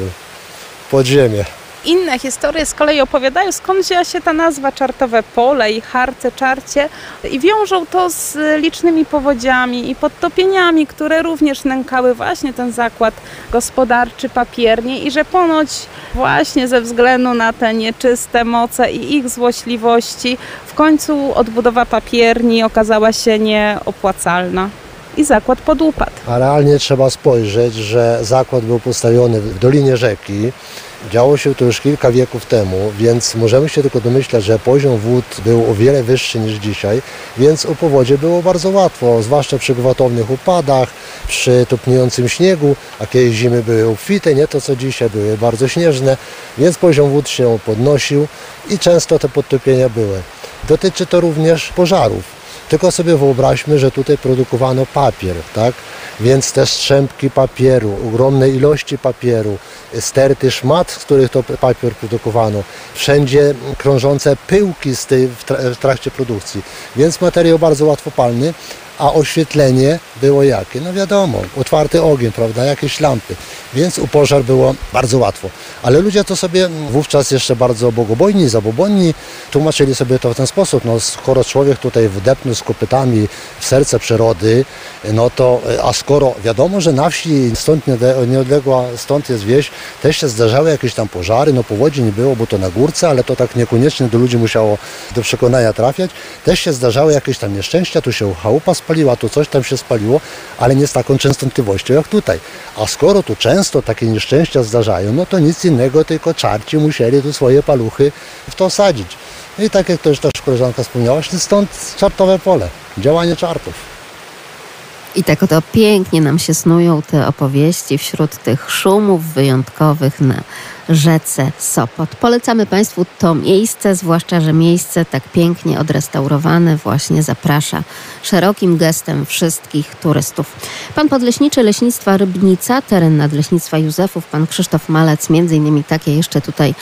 pod ziemię. Inne historie z kolei opowiadają, skąd wzięła się ta nazwa Czartowe Pole i Harce Czarcie i wiążą to z licznymi powodziami i podtopieniami, które również nękały właśnie ten zakład gospodarczy papiernie i że ponoć właśnie ze względu na te nieczyste moce i ich złośliwości w końcu odbudowa papierni okazała się nieopłacalna i zakład podupadł. A realnie trzeba spojrzeć, że zakład był postawiony w dolinie rzeki. Działo się to już kilka wieków temu, więc możemy się tylko domyślać, że poziom wód był o wiele wyższy niż dzisiaj, więc o powodzie było bardzo łatwo, zwłaszcza przy gwałtownych upadach, przy topniejącym śniegu, a kiedyś zimy były obfite, nie to co dzisiaj, były bardzo śnieżne, więc poziom wód się podnosił i często te podtopienia były. Dotyczy to również pożarów Tylko sobie wyobraźmy, że tutaj produkowano papier, tak? Więc te strzępki papieru, ogromne ilości papieru, sterty szmat, z których to papier produkowano, wszędzie krążące pyłki z tej, w, tra- w trakcie produkcji, więc materiał bardzo łatwopalny, a oświetlenie było jakie? No wiadomo, otwarty ogień, prawda, jakieś lampy, więc u pożar było bardzo łatwo. Ale ludzie to sobie wówczas jeszcze bardzo bogobojni, zabobonni tłumaczyli sobie to w ten sposób, no skoro człowiek tutaj wdepnął z kopytami w serce przyrody, no to, a skoro wiadomo, że na wsi stąd nieodległa, stąd jest wieś, też się zdarzały jakieś tam pożary, no powodzi nie było, bo to na górce, ale to tak niekoniecznie do ludzi musiało do przekonania trafiać. Też się zdarzały jakieś tam nieszczęścia, tu się chałupa spaliła, tu coś tam się spaliło, ale nie z taką częstotliwością jak tutaj. A skoro tu często takie nieszczęścia zdarzają, no to nic innego, tylko czarci musieli tu swoje paluchy w to sadzić. I tak jak już też koleżanka wspomniała, stąd czartowe pole, działanie czartów. I tak oto pięknie nam się snują te opowieści wśród tych szumów wyjątkowych na rzece Sopot. Polecamy Państwu to miejsce, zwłaszcza, że miejsce tak pięknie odrestaurowane właśnie zaprasza szerokim gestem wszystkich turystów. Pan podleśniczy Leśnictwa Rybnica, teren Nadleśnictwa Józefów, pan Krzysztof Malec, między innymi takie jeszcze tutaj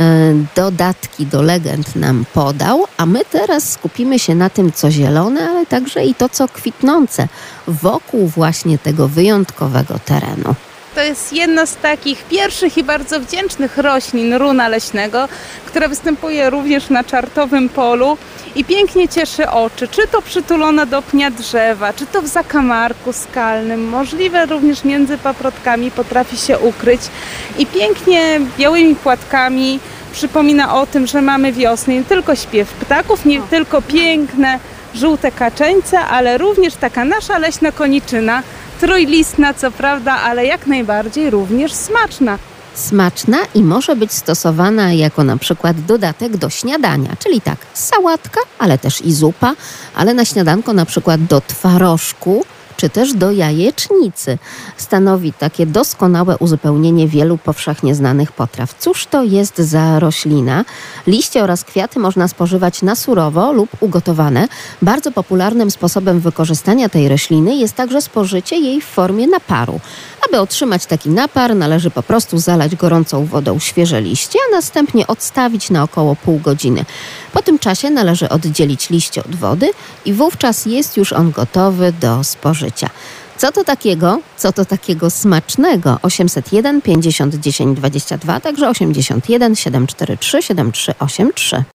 e, dodatki do legend nam podał, a my teraz skupimy się na tym, co zielone, ale także i to, co kwitnące wokół właśnie tego wyjątkowego terenu. To jest jedna z takich pierwszych i bardzo wdzięcznych roślin runa leśnego, która występuje również na czartowym polu i pięknie cieszy oczy. Czy to przytulona do pnia drzewa, czy to w zakamarku skalnym, możliwe również między paprotkami potrafi się ukryć i pięknie białymi płatkami przypomina o tym, że mamy wiosnę. Nie tylko śpiew ptaków, nie tylko piękne żółte kaczeńce, ale również taka nasza leśna koniczyna, trójlistna co prawda, ale jak najbardziej również smaczna. Smaczna i może być stosowana jako na przykład dodatek do śniadania, czyli tak, sałatka, ale też i zupa, ale na śniadanko na przykład do twarożku czy też do jajecznicy. Stanowi takie doskonałe uzupełnienie wielu powszechnie znanych potraw. Cóż to jest za roślina? Liście oraz kwiaty można spożywać na surowo lub ugotowane. Bardzo popularnym sposobem wykorzystania tej rośliny jest także spożycie jej w formie naparu. Aby otrzymać taki napar, należy po prostu zalać gorącą wodą świeże liście, a następnie odstawić na około pół godziny. Po tym czasie należy oddzielić liście od wody i wówczas jest już on gotowy do spożycia. Co to takiego? Co to takiego smacznego? 801 50 10 22, także 81 743 7383.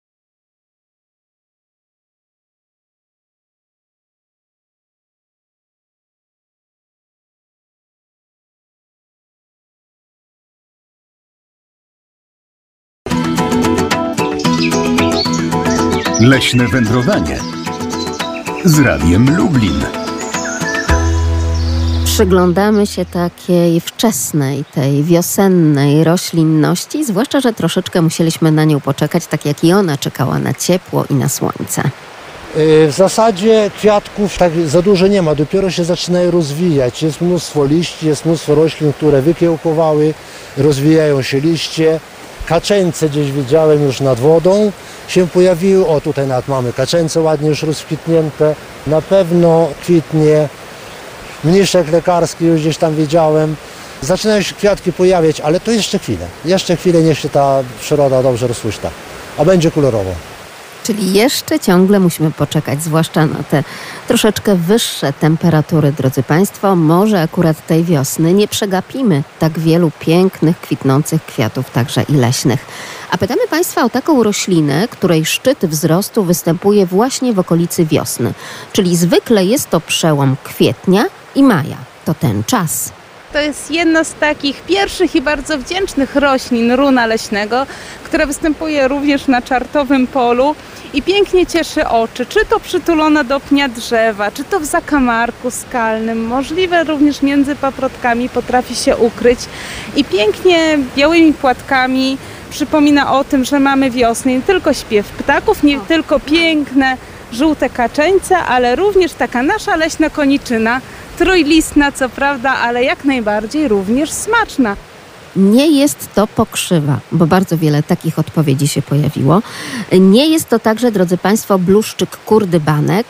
Leśne wędrowanie z Radiem Lublin. Przyglądamy się takiej wczesnej, tej wiosennej roślinności, zwłaszcza, że troszeczkę musieliśmy na nią poczekać, tak jak i ona czekała na ciepło i na słońce. Yy, W zasadzie kwiatków tak za dużo nie ma, dopiero się zaczynają rozwijać. Jest mnóstwo liści, jest mnóstwo roślin, które wykiełkowały, rozwijają się liście. Kaczeńce gdzieś widziałem już nad wodą się pojawiły. O, tutaj nawet mamy kaczeńce ładnie już rozkwitnięte. Na pewno kwitnie mniszek lekarski już gdzieś tam widziałem. Zaczynają się kwiatki pojawiać, ale to jeszcze chwilę. Jeszcze chwilę niech się ta przyroda dobrze rozpuszcza. A będzie kolorowo. Czyli jeszcze ciągle musimy poczekać, zwłaszcza na te troszeczkę wyższe temperatury, drodzy Państwo. Może akurat tej wiosny nie przegapimy tak wielu pięknych, kwitnących kwiatów, także i leśnych. A pytamy Państwa o taką roślinę, której szczyt wzrostu występuje właśnie w okolicy wiosny. Czyli zwykle jest to przełom kwietnia i maja. To ten czas. To jest jedna z takich pierwszych i bardzo wdzięcznych roślin runa leśnego, która występuje również na czartowym polu i pięknie cieszy oczy. Czy to przytulona do pnia drzewa, czy to w zakamarku skalnym, możliwe również między paprotkami potrafi się ukryć i pięknie białymi płatkami przypomina o tym, że mamy wiosnę. Nie tylko śpiew ptaków, nie tylko piękne żółte kaczeńce, ale również taka nasza leśna koniczyna, trójlistna co prawda, ale jak najbardziej również smaczna. Nie jest to pokrzywa, bo bardzo wiele takich odpowiedzi się pojawiło. Nie jest to także, drodzy Państwo, bluszczyk kurdybanek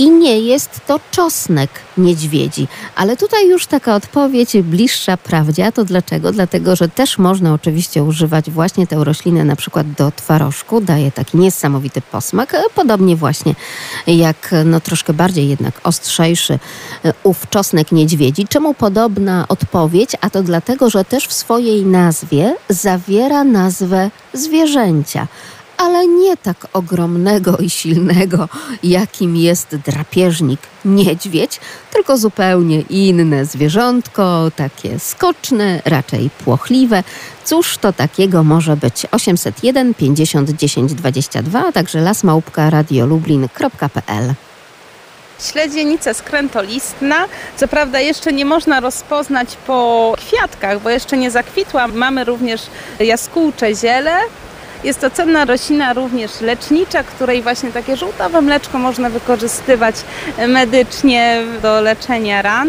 I nie jest to czosnek niedźwiedzi. Ale tutaj już taka odpowiedź bliższa prawdzie. A to dlaczego? Dlatego, że też można oczywiście używać właśnie tę roślinę na przykład do twarożku. Daje taki niesamowity posmak. Podobnie właśnie jak no troszkę bardziej jednak ostrzejszy ów czosnek niedźwiedzi. Czemu podobna odpowiedź? A to dlatego, że też w swojej nazwie zawiera nazwę zwierzęcia ale nie tak ogromnego i silnego, jakim jest drapieżnik niedźwiedź, tylko zupełnie inne zwierzątko, takie skoczne, raczej płochliwe. Cóż to takiego może być? 801 50 10 22, a także lasmałpka radiolublin.pl Śledzienica skrętolistna. Co prawda jeszcze nie można rozpoznać po kwiatkach, bo jeszcze nie zakwitła. Mamy również jaskółcze ziele, jest to cenna roślina również lecznicza, której właśnie takie żółtawe mleczko można wykorzystywać medycznie do leczenia ran.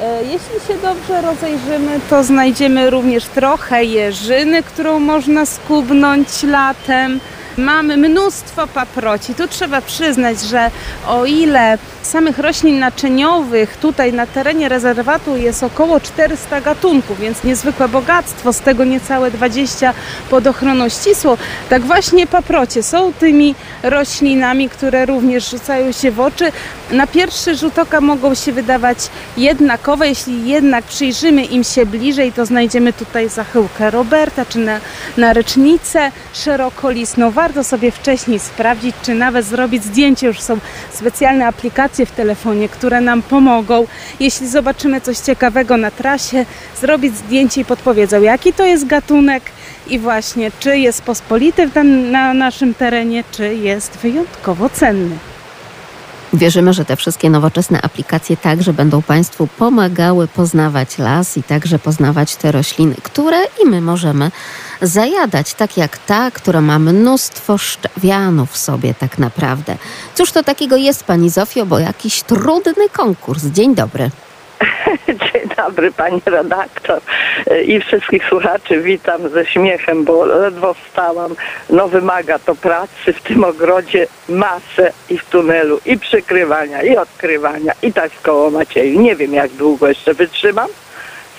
E, jeśli się dobrze rozejrzymy, to znajdziemy również trochę jeżyny, którą można skubnąć latem. Mamy mnóstwo paproci. Tu trzeba przyznać, że o ile samych roślin naczyniowych tutaj na terenie rezerwatu jest około 400 gatunków, więc niezwykłe bogactwo, z tego niecałe 20 pod ochroną ścisłą, tak właśnie paprocie są tymi roślinami, które również rzucają się w oczy. Na pierwszy rzut oka mogą się wydawać jednakowe, jeśli jednak przyjrzymy im się bliżej, to znajdziemy tutaj zachyłkę Roberta, czy na, narecznicę szerokolistną. Warto sobie wcześniej sprawdzić, czy nawet zrobić zdjęcie. Już są specjalne aplikacje w telefonie, które nam pomogą. Jeśli zobaczymy coś ciekawego na trasie, zrobić zdjęcie i podpowiedzą, jaki to jest gatunek i właśnie, czy jest pospolity na naszym terenie, czy jest wyjątkowo cenny. Wierzymy, że te wszystkie nowoczesne aplikacje także będą Państwu pomagały poznawać las i także poznawać te rośliny, które i my możemy zajadać, tak jak ta, która ma mnóstwo szczawianów w sobie tak naprawdę. Cóż to takiego jest, Pani Zofio, bo jakiś trudny konkurs. Dzień dobry. Dobry pani redaktor i wszystkich słuchaczy. Witam ze śmiechem, bo ledwo wstałam. No wymaga to pracy w tym ogrodzie masę i w tunelu i przykrywania i odkrywania i tak w koło Macieju. Nie wiem jak długo jeszcze wytrzymam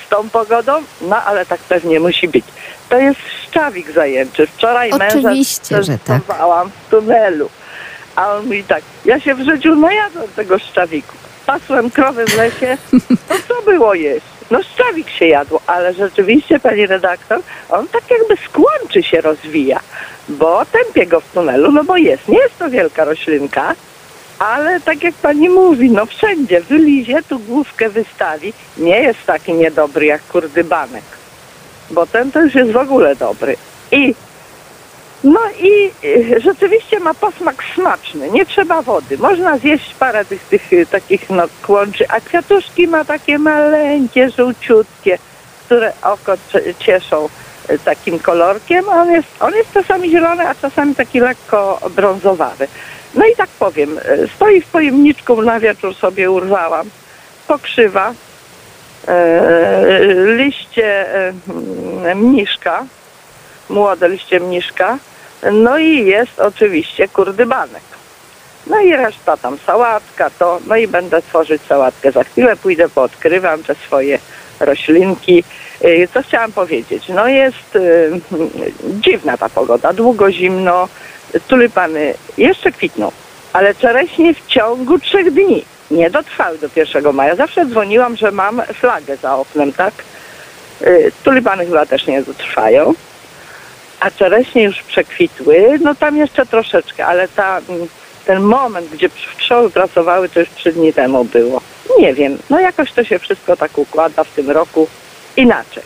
z tą pogodą, no ale tak pewnie musi być. To jest szczawik zajęczy. Wczoraj Oczywiście, męża tak. w tunelu. A on mówi tak, ja się w życiu najadłem tego szczawiku pasłem krowy w lesie, to co było jeść? No szczawik się jadło, ale rzeczywiście, pani redaktor, on tak jakby skłączy się rozwija, bo tępie go w tunelu, no bo jest. Nie jest to wielka roślinka, ale tak jak pani mówi, no wszędzie wylizie, tu główkę wystawi. Nie jest taki niedobry jak kurdybanek, bo ten już jest w ogóle dobry. I no i y, rzeczywiście ma posmak smaczny, nie trzeba wody. Można zjeść parę tych, tych y, takich no, kłączy, a kwiatuszki ma takie maleńkie, żółciutkie, które oko cieszą y, takim kolorkiem. On jest, on jest czasami zielony, a czasami taki lekko brązowawy. No i tak powiem, stoi w pojemniczku, na wieczór sobie urwałam, pokrzywa, liście e, mniszka, młode liście mniszka, no i jest oczywiście kurdybanek. No i reszta tam sałatka, to, no i będę tworzyć sałatkę. Za chwilę pójdę, poodkrywam te swoje roślinki. Y, co chciałam powiedzieć? No jest y, dziwna ta pogoda, długo zimno, tulipany jeszcze kwitną, ale czereśnie w ciągu trzech dni nie dotrwały do 1 maja. Zawsze dzwoniłam, że mam flagę za oknem, tak? Y, tulipany chyba też nie dotrwają a czereśnie już przekwitły, no tam jeszcze troszeczkę, ale ta, ten moment, gdzie pszczoły pracowały, to już trzy dni temu było. Nie wiem, no jakoś to się wszystko tak układa w tym roku inaczej.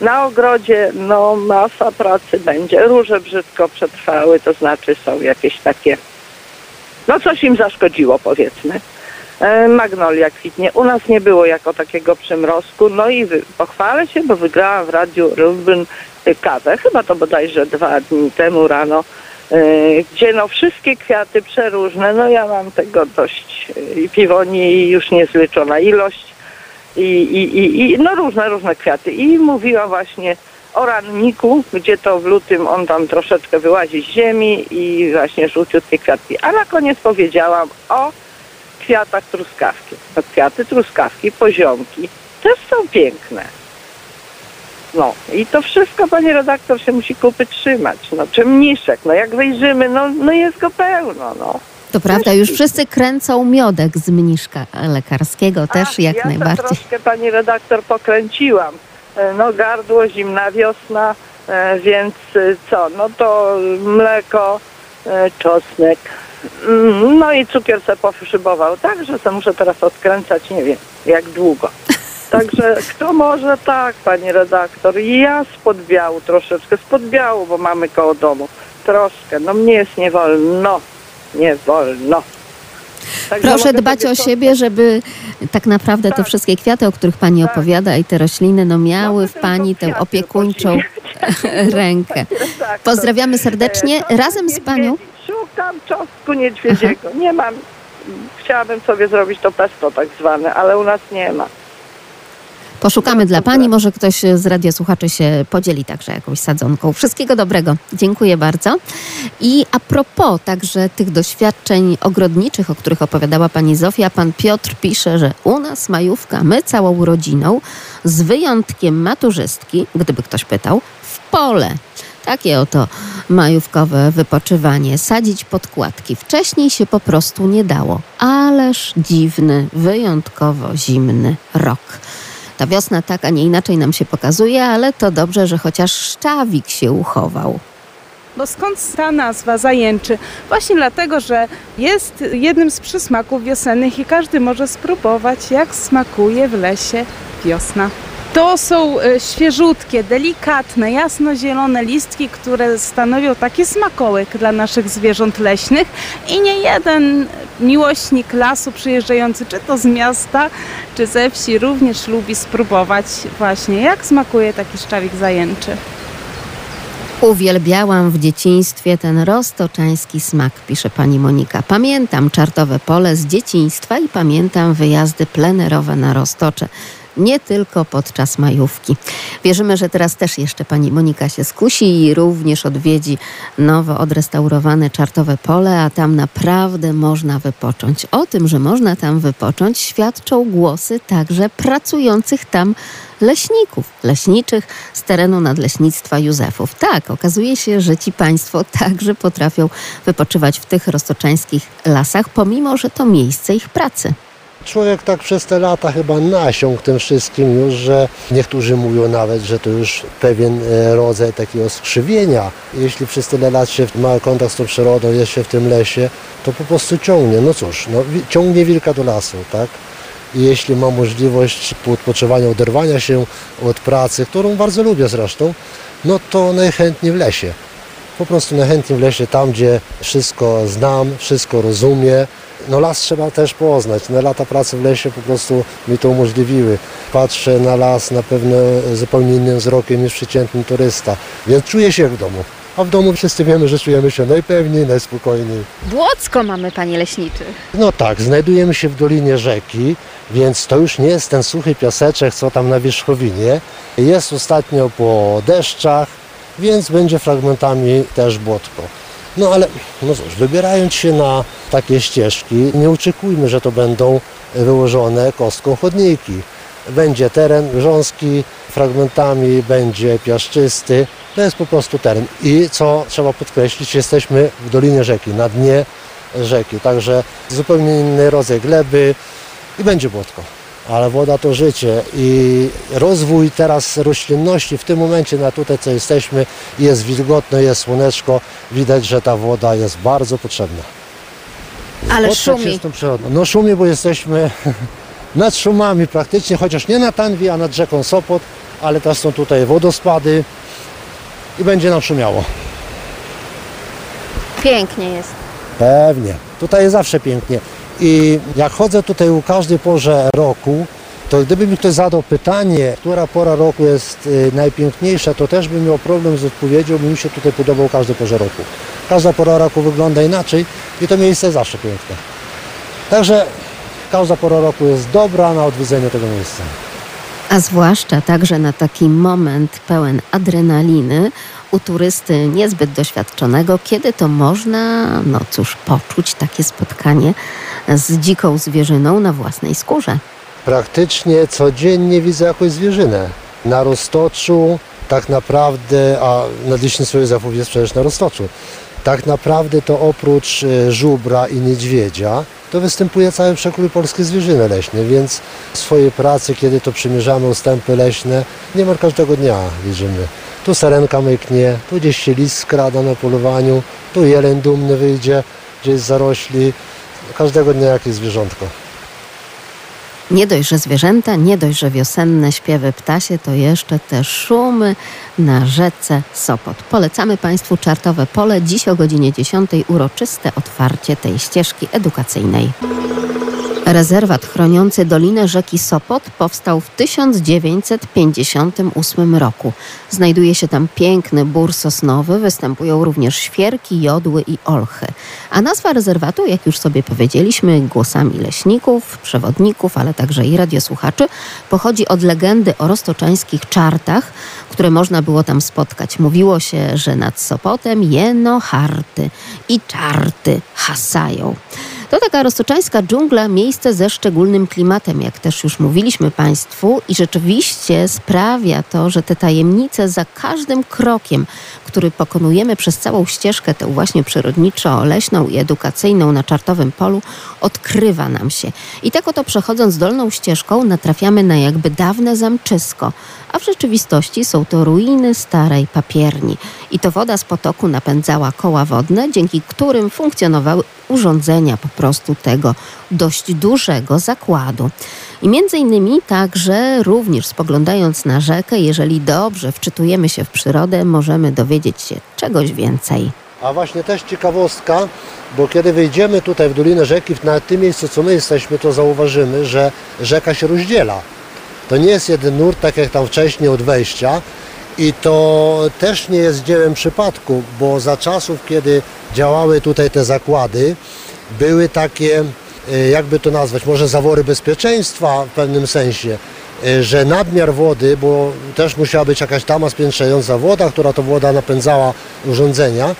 Na ogrodzie, no masa pracy będzie. Róże brzydko przetrwały, to znaczy są jakieś takie, no coś im zaszkodziło powiedzmy. E, magnolia kwitnie. U nas nie było jako takiego przymrozku. No i pochwalę się, bo wygrałam w Radiu Lublin kawę, chyba to bodajże dwa dni temu rano, e, gdzie no wszystkie kwiaty przeróżne, no ja mam tego dość e, i piwoni już niezliczona ilość i, i, i, i no różne, różne kwiaty i mówiła właśnie o ranniku, gdzie to w lutym on tam troszeczkę wyłazi z ziemi i właśnie żółciutkie kwiatki. A na koniec powiedziałam o kwiatach truskawki. No kwiaty truskawki, poziomki też są piękne. No i to wszystko, pani redaktor, się musi kupy trzymać. No czemniszek, no jak wyjrzymy, no, no jest go pełno, no. To prawda, już wszyscy kręcą miodek z mniszka lekarskiego też Ach, jak ja najbardziej. troszkę pani redaktor pokręciłam. E, No gardło, zimna wiosna, e, więc e, co, no to mleko, czosnek, mm, no i cukier se poszybował. Także se muszę teraz odkręcać, nie wiem jak długo. Także kto może tak, pani redaktor. I ja spod biału troszeczkę, spod biału, bo mamy koło domu. Troszkę, no mnie jest nie wolno. Nie wolno. Także Proszę dbać o siebie, żeby tak naprawdę te Tak. wszystkie kwiaty, o których pani opowiada i te rośliny, no miały Mogę w pani tę opiekuńczą rękę. Pozdrawiamy serdecznie. E, Razem z panią. Szukam czosnku niedźwiedziego. Nie mam. Chciałabym sobie zrobić to pesto tak zwane, ale u nas nie ma. Poszukamy dla pani, może ktoś z radiosłuchaczy się podzieli także jakąś sadzonką. Wszystkiego dobrego. Dziękuję bardzo. I a propos także tych doświadczeń ogrodniczych, o których opowiadała pani Zofia, pan Piotr pisze, że u nas majówka, my całą rodziną, z wyjątkiem maturzystki, gdyby ktoś pytał, w pole. Takie oto majówkowe wypoczywanie, sadzić podkładki. Wcześniej się po prostu nie dało. Ależ dziwny, wyjątkowo zimny rok. Ta wiosna tak, a nie inaczej nam się pokazuje, ale to dobrze, że chociaż szczawik się uchował. Bo skąd ta nazwa zajęczy? Właśnie dlatego, że jest jednym z przysmaków wiosennych i każdy może spróbować, jak smakuje w lesie wiosna. To są e, świeżutkie, delikatne, jasnozielone listki, które stanowią taki smakołyk dla naszych zwierząt leśnych i nie jeden miłośnik lasu przyjeżdżający, czy to z miasta, czy ze wsi, również lubi spróbować właśnie, jak smakuje taki szczawik zajęczy. Uwielbiałam w dzieciństwie ten roztoczański smak, pisze pani Monika. Pamiętam czartowe pole z dzieciństwa i pamiętam wyjazdy plenerowe na roztocze. Nie tylko podczas majówki. Wierzymy, że teraz też jeszcze pani Monika się skusi i również odwiedzi nowo odrestaurowane czartowe pole, a tam naprawdę można wypocząć. O tym, że można tam wypocząć, świadczą głosy także pracujących tam leśników, leśniczych z terenu Nadleśnictwa Józefów. Tak, okazuje się, że ci państwo także potrafią wypoczywać w tych roztoczańskich lasach, pomimo, że to miejsce ich pracy. Człowiek tak przez te lata chyba nasiąkł tym wszystkim już, że niektórzy mówią nawet, że to już pewien e, rodzaj takiego skrzywienia. Jeśli przez tyle lat się ma kontakt z tą przyrodą, jest się w tym lesie, to po prostu ciągnie. No cóż, no, ciągnie wilka do lasu, tak? I jeśli ma możliwość po odpoczywaniu, oderwania się od pracy, którą bardzo lubię zresztą, no to najchętniej w lesie. Po prostu najchętniej w lesie, tam gdzie wszystko znam, wszystko rozumiem. No las trzeba też poznać. No lata pracy w lesie po prostu mi to umożliwiły. Patrzę na las na pewno zupełnie innym wzrokiem niż przeciętny turysta, więc czuję się w domu. A w domu wszyscy wiemy, że czujemy się najpewniej, najspokojniej. Błocko mamy, panie leśniczy. No tak, znajdujemy się w dolinie rzeki, więc to już nie jest ten suchy piaseczek, co tam na wierzchowinie. Jest ostatnio po deszczach, więc będzie fragmentami też błotko. No ale, no cóż, wybierając się na takie ścieżki, nie oczekujmy, że to będą wyłożone kostką chodniki. Będzie teren grząski, fragmentami będzie piaszczysty. To jest po prostu teren. I co trzeba podkreślić, jesteśmy w dolinie rzeki, na dnie rzeki. Także zupełnie inny rodzaj gleby i będzie błotko. Ale woda to życie i rozwój teraz roślinności w tym momencie na tutaj co jesteśmy jest wilgotno, jest słoneczko, widać, że ta woda jest bardzo potrzebna. Ale się szumi. No szumi, bo jesteśmy nad szumami praktycznie, chociaż nie na Tanwi, a nad rzeką Sopot, ale też są tutaj wodospady i będzie nam szumiało. Pięknie jest. Pewnie. Tutaj jest zawsze pięknie. I jak chodzę tutaj u każdej porze roku, to gdyby mi ktoś zadał pytanie, która pora roku jest y, najpiękniejsza, to też bym miał problem z odpowiedzią, bo mi się tutaj podobał każdy porze roku. Każda pora roku wygląda inaczej i to miejsce zawsze piękne. Także każda pora roku jest dobra na odwiedzenie tego miejsca. A zwłaszcza także na taki moment pełen adrenaliny u turysty niezbyt doświadczonego, kiedy to można, no cóż, poczuć takie spotkanie z dziką zwierzyną na własnej skórze. Praktycznie codziennie widzę jakąś zwierzynę. Na Roztoczu tak naprawdę, a Nadleśny Sojusz Zawów jest przecież na Roztoczu, tak naprawdę to oprócz e, żubra i niedźwiedzia, to występuje cały przekrój polskiej zwierzyny leśnej, więc w swojej pracy, kiedy to przymierzamy ustępy leśne, niemal każdego dnia widzimy. Tu sarenka myknie, tu gdzieś się lis skrada na polowaniu, tu jeleń dumny wyjdzie gdzieś zarośli. Każdego dnia jakieś zwierzątko. Nie dość, że zwierzęta, nie dość, że wiosenne śpiewy ptasie, to jeszcze te szumy na rzece Sopot. Polecamy Państwu Czartowe Pole. Dziś o godzinie 10 uroczyste otwarcie tej ścieżki edukacyjnej. Rezerwat chroniący dolinę rzeki Sopot powstał w 1958 roku. Znajduje się tam piękny bór sosnowy, występują również świerki, jodły i olchy. A nazwa rezerwatu, jak już sobie powiedzieliśmy, głosami leśników, przewodników, ale także i radiosłuchaczy, pochodzi od legendy o roztoczańskich czartach, które można było tam spotkać. Mówiło się, że nad Sopotem jeno harty i czarty hasają. To taka roztoczańska dżungla, miejsce ze szczególnym klimatem, jak też już mówiliśmy Państwu, i rzeczywiście sprawia to, że te tajemnice za każdym krokiem, który pokonujemy przez całą ścieżkę, tę właśnie przyrodniczo-leśną i edukacyjną na Czartowym Polu, odkrywa nam się. I tak oto przechodząc dolną ścieżką natrafiamy na jakby dawne zamczysko, a w rzeczywistości są to ruiny starej papierni. I to woda z potoku napędzała koła wodne, dzięki którym funkcjonowały urządzenia po prostu tego dość dużego zakładu. I między innymi także również spoglądając na rzekę, jeżeli dobrze wczytujemy się w przyrodę, możemy dowiedzieć się czegoś więcej. A właśnie też ciekawostka, bo kiedy wejdziemy tutaj w Dolinę Rzeki, na tym miejscu, co my jesteśmy, to zauważymy, że rzeka się rozdziela. To nie jest jeden nurt, tak jak tam wcześniej od wejścia. I to też nie jest dziełem przypadku, bo za czasów, kiedy działały tutaj te zakłady, były takie, e, jakby to nazwać, może zawory bezpieczeństwa w pewnym sensie, że nadmiar wody, bo też musiała być jakaś tama spiętrzająca woda, która to woda napędzała urządzenia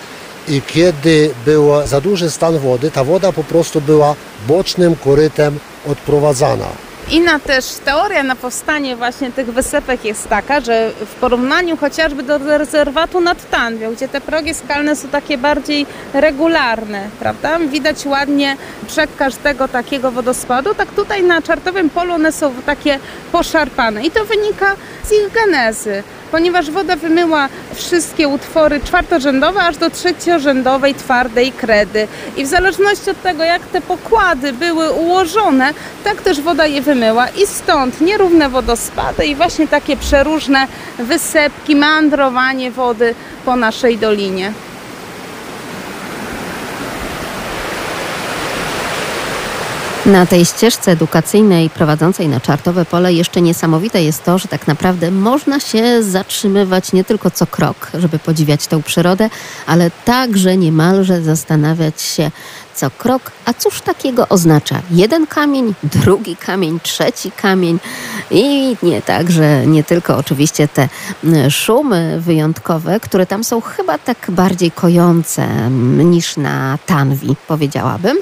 i kiedy był za duży stan wody, ta woda po prostu była bocznym korytem odprowadzana. Inna też teoria na powstanie właśnie tych wysepek jest taka, że w porównaniu chociażby do rezerwatu nad Tanwią, gdzie te progi skalne są takie bardziej regularne, prawda? Widać ładnie brzeg każdego takiego wodospadu, tak tutaj na Czartowym Polu one są takie poszarpane i to wynika z ich genezy ponieważ woda wymyła wszystkie utwory czwartorzędowe aż do trzeciorzędowej twardej kredy. I w zależności od tego, jak te pokłady były ułożone, tak też woda je wymyła. I stąd nierówne wodospady i właśnie takie przeróżne wysepki, meandrowanie wody po naszej dolinie. Na tej ścieżce edukacyjnej prowadzącej na czartowe pole jeszcze niesamowite jest to, że tak naprawdę można się zatrzymywać nie tylko co krok, żeby podziwiać tę przyrodę, ale także niemalże zastanawiać się co krok, a cóż takiego oznacza jeden kamień, drugi kamień, trzeci kamień i nie tak, że nie tylko oczywiście te szumy wyjątkowe, które tam są chyba tak bardziej kojące niż na Tanwi, powiedziałabym,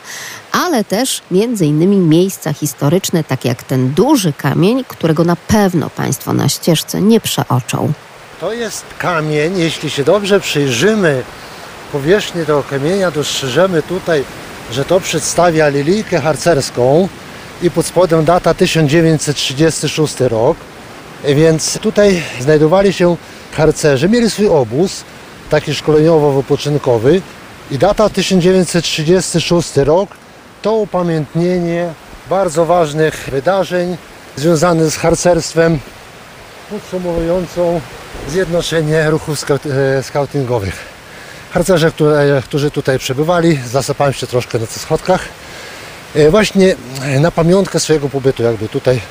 ale też między innymi miejsca historyczne, tak jak ten duży kamień, którego na pewno Państwo na ścieżce nie przeoczą. To jest kamień, jeśli się dobrze przyjrzymy powierzchni tego kamienia, dostrzeżemy tutaj, że to przedstawia lilijkę harcerską i pod spodem data 1936 rok. Więc tutaj znajdowali się harcerze, mieli swój obóz, taki szkoleniowo-wypoczynkowy i data 1936 rok to upamiętnienie bardzo ważnych wydarzeń związanych z harcerstwem podsumowującą zjednoczenie ruchów e, skautingowych. Harcerze, które, którzy tutaj przebywali, zasypałem się troszkę na tych schodkach. E, właśnie na pamiątkę swojego pobytu, jakby tutaj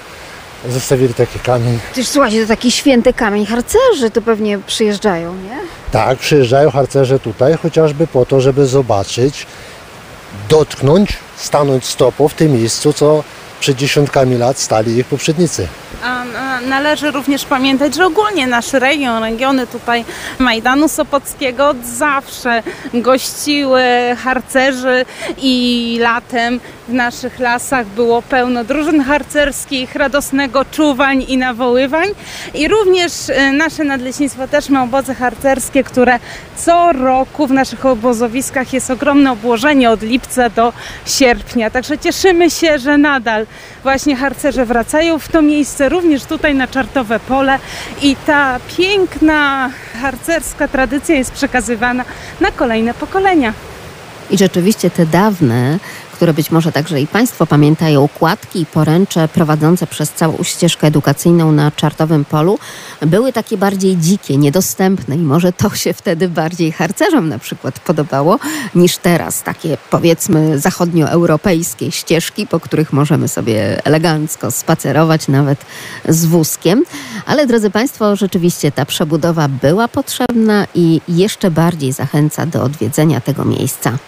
zostawili taki kamień. Przecież słuchajcie, to taki święty kamień. Harcerzy tu pewnie przyjeżdżają, nie? Tak, przyjeżdżają harcerze tutaj chociażby po to, żeby zobaczyć, dotknąć, stanąć stopą w tym miejscu, co przed dziesiątkami lat stali ich poprzednicy. A na, należy również pamiętać, że ogólnie nasz region, regiony tutaj Majdanu Sopockiego od zawsze gościły harcerzy i latem w naszych lasach było pełno drużyn harcerskich, radosnego czuwań i nawoływań. I również e, nasze nadleśnictwo też ma obozy harcerskie, które co roku w naszych obozowiskach jest ogromne obłożenie od lipca do sierpnia. Także cieszymy się, że nadal właśnie harcerze wracają w to miejsce, również tutaj na Czartowe Pole i ta piękna harcerska tradycja jest przekazywana na kolejne pokolenia. I rzeczywiście te dawne które być może także i Państwo pamiętają, kładki i poręcze prowadzące przez całą ścieżkę edukacyjną na Czartowym Polu były takie bardziej dzikie, niedostępne i może to się wtedy bardziej harcerzom na przykład podobało niż teraz. Takie powiedzmy zachodnioeuropejskie ścieżki, po których możemy sobie elegancko spacerować nawet z wózkiem. Ale drodzy Państwo, rzeczywiście ta przebudowa była potrzebna i jeszcze bardziej zachęca do odwiedzenia tego miejsca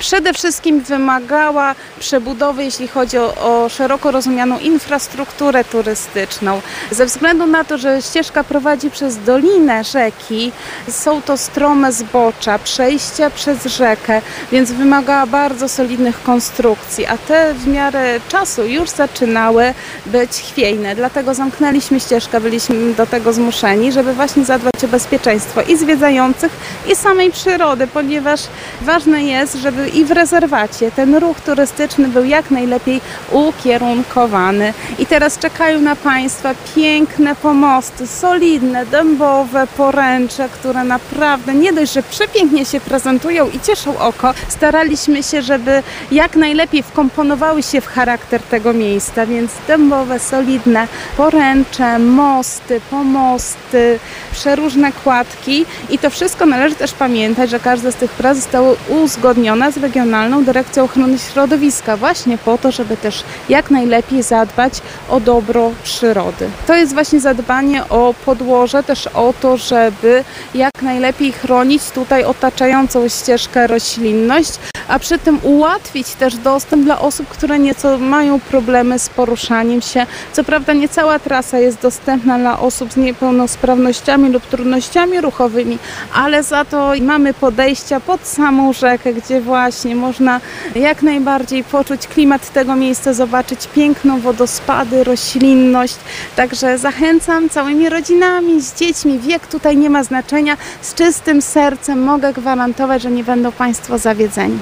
przede wszystkim wymagała przebudowy, jeśli chodzi o, o, szeroko rozumianą infrastrukturę turystyczną. Ze względu na to, że ścieżka prowadzi przez dolinę rzeki, są to strome zbocza, przejścia przez rzekę, więc wymagała bardzo solidnych konstrukcji, a te w miarę czasu już zaczynały być chwiejne. Dlatego zamknęliśmy ścieżkę, byliśmy do tego zmuszeni, żeby właśnie zadbać o bezpieczeństwo i zwiedzających, i samej przyrody, ponieważ ważne jest, żeby i w rezerwacie. Ten ruch turystyczny był jak najlepiej ukierunkowany. I teraz czekają na Państwa piękne pomosty, solidne, dębowe poręcze, które naprawdę nie dość, że przepięknie się prezentują i cieszą oko, staraliśmy się, żeby jak najlepiej wkomponowały się w charakter tego miejsca, więc dębowe, solidne poręcze, mosty, pomosty, przeróżne kładki. I to wszystko należy też pamiętać, że każda z tych prac została uzgodniona z Regionalną Dyrekcją Ochrony Środowiska właśnie po to, żeby też jak najlepiej zadbać o dobro przyrody. To jest właśnie zadbanie o podłoże, też o to, żeby jak najlepiej chronić tutaj otaczającą ścieżkę roślinność, a przy tym ułatwić też dostęp dla osób, które nieco mają problemy z poruszaniem się. Co prawda nie cała trasa jest dostępna dla osób z niepełnosprawnościami lub trudnościami ruchowymi, ale za to mamy podejścia pod samą rzekę, gdzie właśnie można jak najbardziej poczuć klimat tego miejsca, zobaczyć piękną wodospady, roślinność. Także zachęcam całymi rodzinami, z dziećmi. Wiek tutaj nie ma znaczenia. Z czystym sercem mogę gwarantować, że nie będą Państwo zawiedzeni.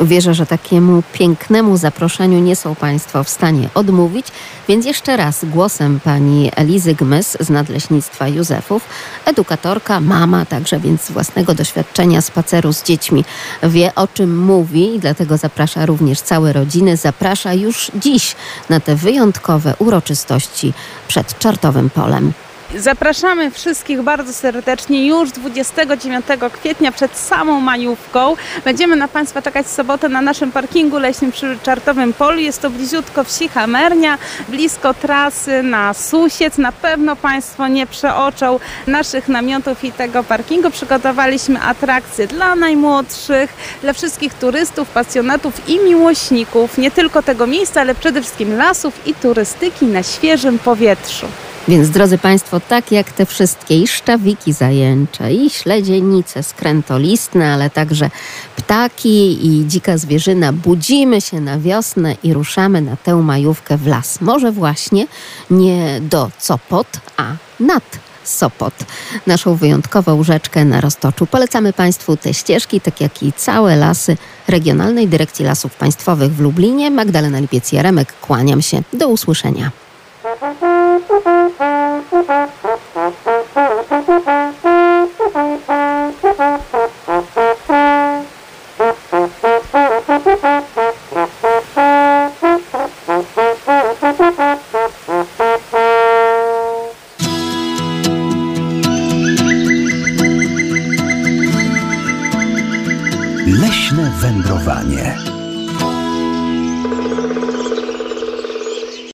Wierzę, że takiemu pięknemu zaproszeniu nie są Państwo w stanie odmówić, więc jeszcze raz głosem pani Elizy Gmys z Nadleśnictwa Józefów, edukatorka, mama także, więc z własnego doświadczenia spaceru z dziećmi wie o czym mówi i dlatego zaprasza również całe rodziny, zaprasza już dziś na te wyjątkowe uroczystości przed Czartowym Polem. Zapraszamy wszystkich bardzo serdecznie już 29 kwietnia przed samą majówką. Będziemy na Państwa czekać w sobotę na naszym parkingu leśnym przy Czartowym Polu. Jest to bliziutko wsi Hamernia, blisko trasy na Susiec. Na pewno Państwo nie przeoczą naszych namiotów i tego parkingu. Przygotowaliśmy atrakcje dla najmłodszych, dla wszystkich turystów, pasjonatów i miłośników nie tylko tego miejsca, ale przede wszystkim lasów i turystyki na świeżym powietrzu. Więc drodzy Państwo, tak jak te wszystkie i szczawiki zajęcze, i śledzienice skrętolistne, ale także ptaki i dzika zwierzyna, budzimy się na wiosnę i ruszamy na tę majówkę w las. Może właśnie nie do Copot, a nad Sopot, naszą wyjątkową rzeczkę na Roztoczu. Polecamy Państwu te ścieżki, tak jak i całe lasy Regionalnej Dyrekcji Lasów Państwowych w Lublinie. Magdalena Lipiec-Jaremek, kłaniam się. Do usłyszenia. Mm-hmm.